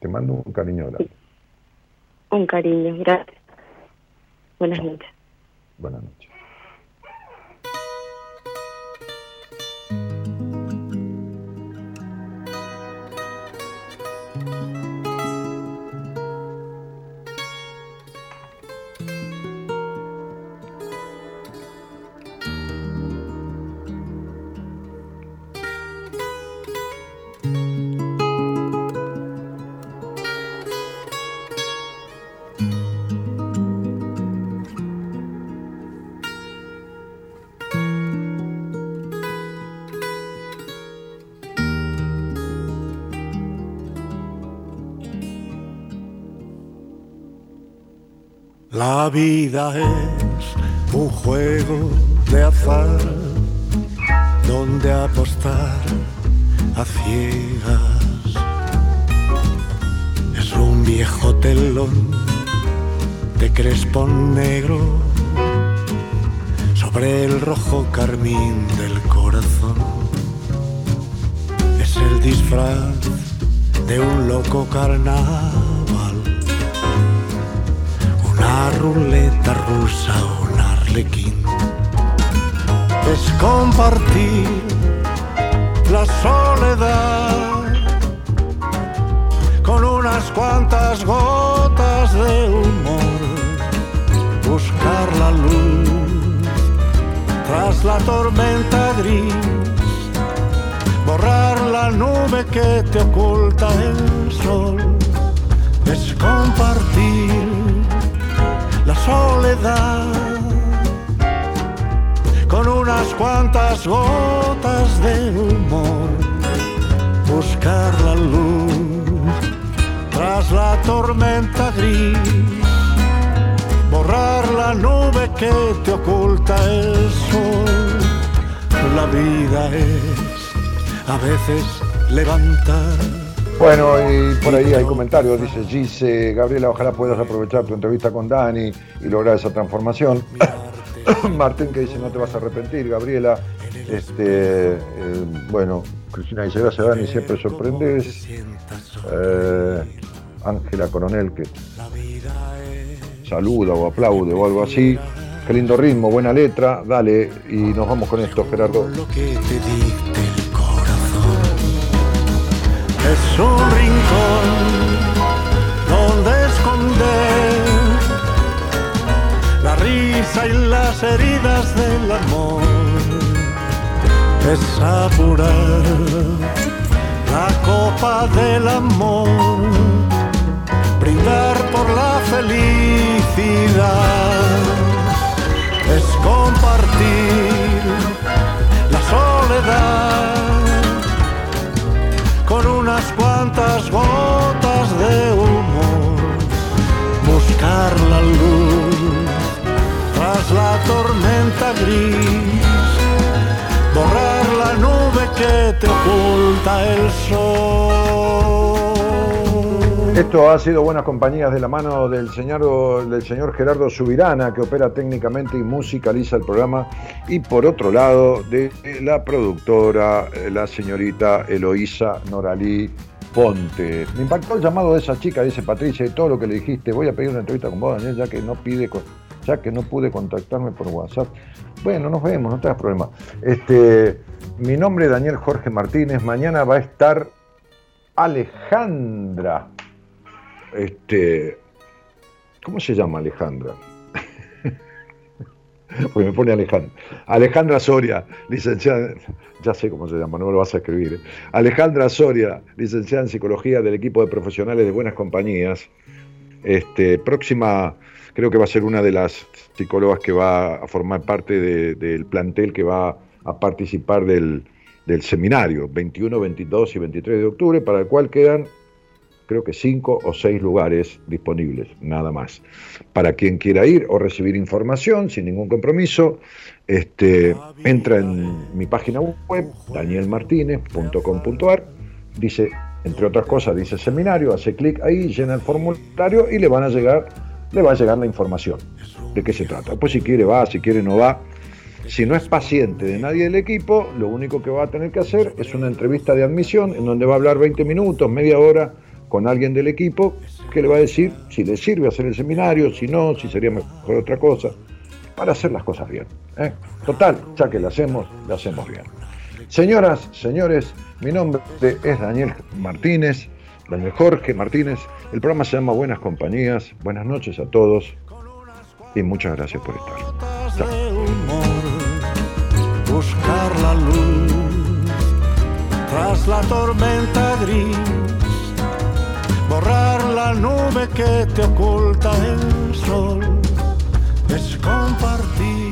te mando un cariño grande. Un cariño. Gracias. Buenas noches. Buenas noches. La vida es un juego de azar donde apostar a ciegas es un viejo telón de crespón negro sobre el rojo carmín del corazón. Es el disfraz de un loco carnaval ruleta rusa, un arlequín. Es compartir la soledad con unas cuantas gotas de humor. Buscar la luz tras la tormenta gris. Borrar la nube que te oculta el sol. Es compartir soledad con unas cuantas gotas de humor, buscar la luz tras la tormenta gris, borrar la nube que te oculta el sol, la vida es a veces levantar. Bueno, y por ahí hay comentarios, dice Gise, Gabriela, ojalá puedas aprovechar tu entrevista con Dani y lograr esa transformación. [COUGHS] Martín que dice, no te vas a arrepentir, Gabriela. Este, eh, bueno, Cristina dice, gracias Dani, siempre sorprendes. Eh, Ángela Coronel que saluda o aplaude o algo así. Qué lindo ritmo, buena letra, dale, y nos vamos con esto, Gerardo. Es un rincón donde esconder la risa y las heridas del amor. Es apurar la copa del amor, brindar por la felicidad es compartir la soledad cuantas gotas de humor, buscar la luz tras la tormenta gris, borrar la nube que te oculta el sol. Esto ha sido Buenas Compañías de la mano del señor, del señor Gerardo Subirana, que opera técnicamente y musicaliza el programa, y por otro lado, de la productora, eh, la señorita Eloísa Noralí Ponte. Me impactó el llamado de esa chica, dice Patricia, y todo lo que le dijiste. Voy a pedir una entrevista con vos, Daniel, ya que no pide, ya que no pude contactarme por WhatsApp. Bueno, nos vemos, no tengas problema. Este, mi nombre es Daniel Jorge Martínez. Mañana va a estar Alejandra. Este, ¿cómo se llama Alejandra? Porque me pone Alejandra. Alejandra Soria, licenciada, ya sé cómo se llama, no me lo vas a escribir. ¿eh? Alejandra Soria, licenciada en psicología del equipo de profesionales de buenas compañías. Este, próxima, creo que va a ser una de las psicólogas que va a formar parte de- del plantel que va a participar del, del seminario 21, 22 y 23 de octubre, para el cual quedan creo que cinco o seis lugares disponibles, nada más. Para quien quiera ir o recibir información sin ningún compromiso, este, entra en mi página web, danielmartinez.com.ar, dice, entre otras cosas, dice seminario, hace clic ahí, llena el formulario y le van a llegar, le va a llegar la información de qué se trata. Pues si quiere va, si quiere no va. Si no es paciente de nadie del equipo, lo único que va a tener que hacer es una entrevista de admisión en donde va a hablar 20 minutos, media hora con alguien del equipo que le va a decir si le sirve hacer el seminario, si no, si sería mejor otra cosa, para hacer las cosas bien. ¿eh? Total, ya que lo hacemos, lo hacemos bien. Señoras, señores, mi nombre es Daniel Martínez, Daniel Jorge Martínez. El programa se llama Buenas Compañías. Buenas noches a todos y muchas gracias por estar. Buscar la luz tras la tormenta gris, borrar la nube que te oculta el sol, es compartir